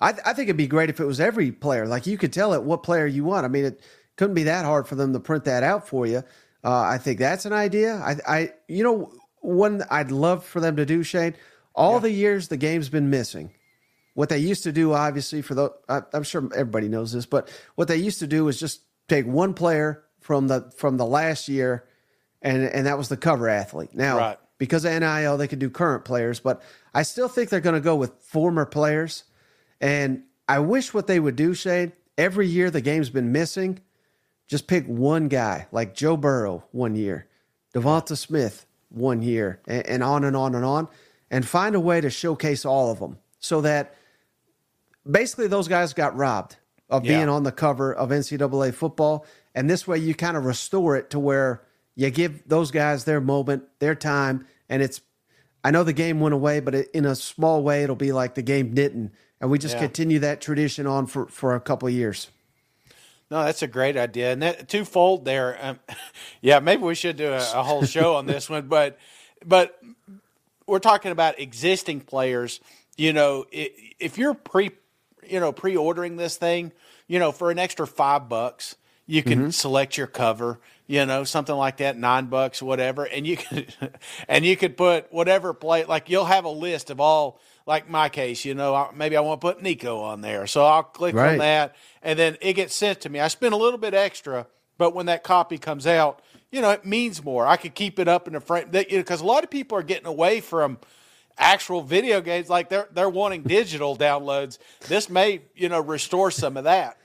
I, I think it'd be great if it was every player. Like you could tell it what player you want. I mean, it couldn't be that hard for them to print that out for you. Uh, I think that's an idea. I, I, you know, one I'd love for them to do, Shane. All the years the game's been missing, what they used to do, obviously, for the I, I'm sure everybody knows this, but what they used to do was just take one player from the from the last year, and and that was the cover athlete. Now, Right. because of NIL, they could do current players, but I still think they're going to go with former players. And I wish what they would do, Shane, every year the game's been missing, just pick one guy, like Joe Burrow one year, Devonta Smith one year, and, and on and on and on, and find a way to showcase all of them so that basically those guys got robbed of Yeah. being on the cover of NCAA football. And this way you kind of restore it to where you give those guys their moment, their time. And it's, I know the game went away, but it, in a small way, it'll be like the game didn't. And we just Yeah. continue that tradition on for, for a couple of years. No, that's a great idea, and that twofold there. Um, yeah, maybe we should do a, a whole show on this one, but but we're talking about existing players. You know, if you're pre, you know, pre-ordering this thing, you know, for an extra five bucks, you can select your cover. You know, something like that, nine bucks, whatever, and you can, and you could put whatever play. Like you'll have a list of all. Like my case, you know, I- maybe I want to put Nico on there, so I'll click Right. on that, and then it gets sent to me. I spend a little bit extra, but when that copy comes out, you know, it means more. I could keep it up in the frame because you know, a lot of people are getting away from actual video games, like they're they're wanting digital downloads. This may, you know, restore some of that.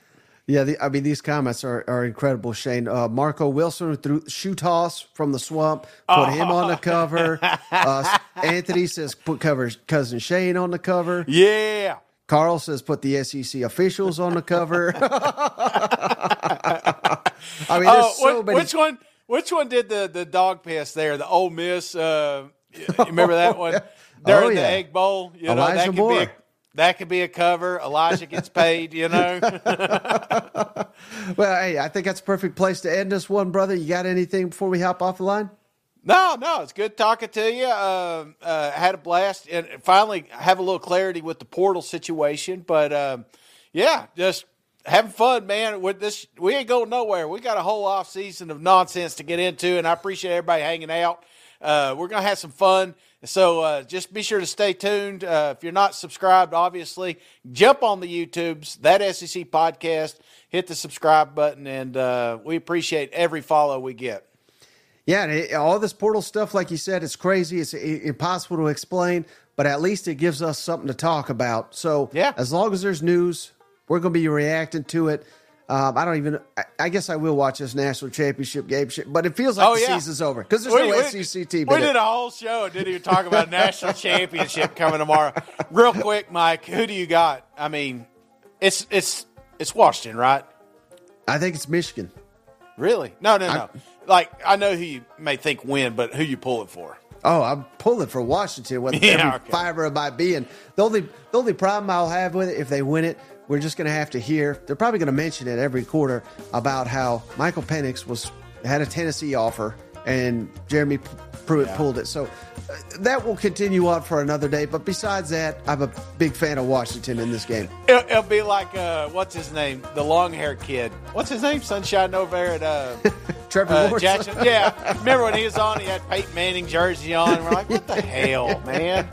Yeah, the, I mean these comments are, are incredible, Shane. Uh, Marco Wilson threw shoe toss from the swamp, put him on the cover. Uh, Anthony says put cover cousin Shane on the cover. Yeah, Carl says put the SEC officials on the cover. I mean, there's Oh, so wh- many. which one? Which one did the the dog piss there? The Ole Miss. Uh, you remember that one? During Oh, the. Egg Bowl. You know Elijah that could Moore. be a, that could be a cover. Elijah gets paid. You know. Well, hey, I think that's a perfect place to end this one, brother. You got anything before we hop off the line? No, no, it's good talking to you. Um uh, had a blast, and finally have a little clarity with the portal situation. But um, yeah, just having fun, man. With this, we ain't going nowhere. We got a whole off season of nonsense to get into, and I appreciate everybody hanging out. Uh, we're gonna have some fun. So uh, just be sure to stay tuned. Uh, if you're not subscribed, obviously, jump on the YouTubes, that SEC podcast, hit the subscribe button, and uh, we appreciate every follow we get. Yeah, it, all this portal stuff, like you said, it's crazy. It's impossible to explain, but at least it gives us something to talk about. So, yeah, as long as there's news, we're going to be reacting to it. Um, I don't even. I, I, guess I will watch this national championship game, but it feels like oh, the yeah. season's over because there's we, no we, SEC team. We did a whole show and didn't even talk about national championship coming tomorrow. Real quick, Mike, who do you got? I mean, it's it's it's Washington, right? I think it's Michigan. Really? No, no, no. I, like I know who you may think win, but who you pulling for? Oh, I'm pulling for Washington with yeah, every okay. fiber of my being. The only the only problem I'll have with it if they win it, we're just going to have to hear. They're probably going to mention it every quarter about how Michael Penix was had a Tennessee offer and Jeremy Pruitt yeah. pulled it. So uh, that will continue on for another day. But besides that, I'm a big fan of Washington in this game. It'll, it'll be like uh, what's his name, the long haired kid. What's his name? Sunshine over there at uh, Trevor uh, Jackson. Yeah, remember when he was on? He had Peyton Manning jersey on. And we're like, what the hell, man?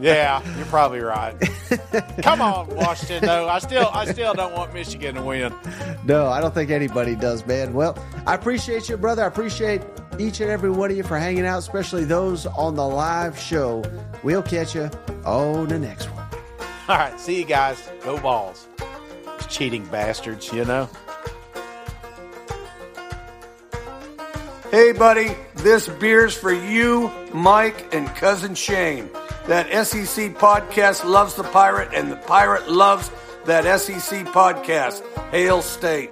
Yeah, you're probably right. Come on, Washington. Though I still, I still don't want Michigan to win. No, I don't think anybody does, man. Well, I appreciate you, brother. I appreciate each and every one of you for hanging out, especially those on the live show. We'll catch you on the next one. All right, see you guys. Go balls. Cheating bastards, you know. Hey, buddy, this beer's for you, Mike, and cousin Shane. That SEC podcast loves the pirate, and the pirate loves that SEC podcast. Hail State.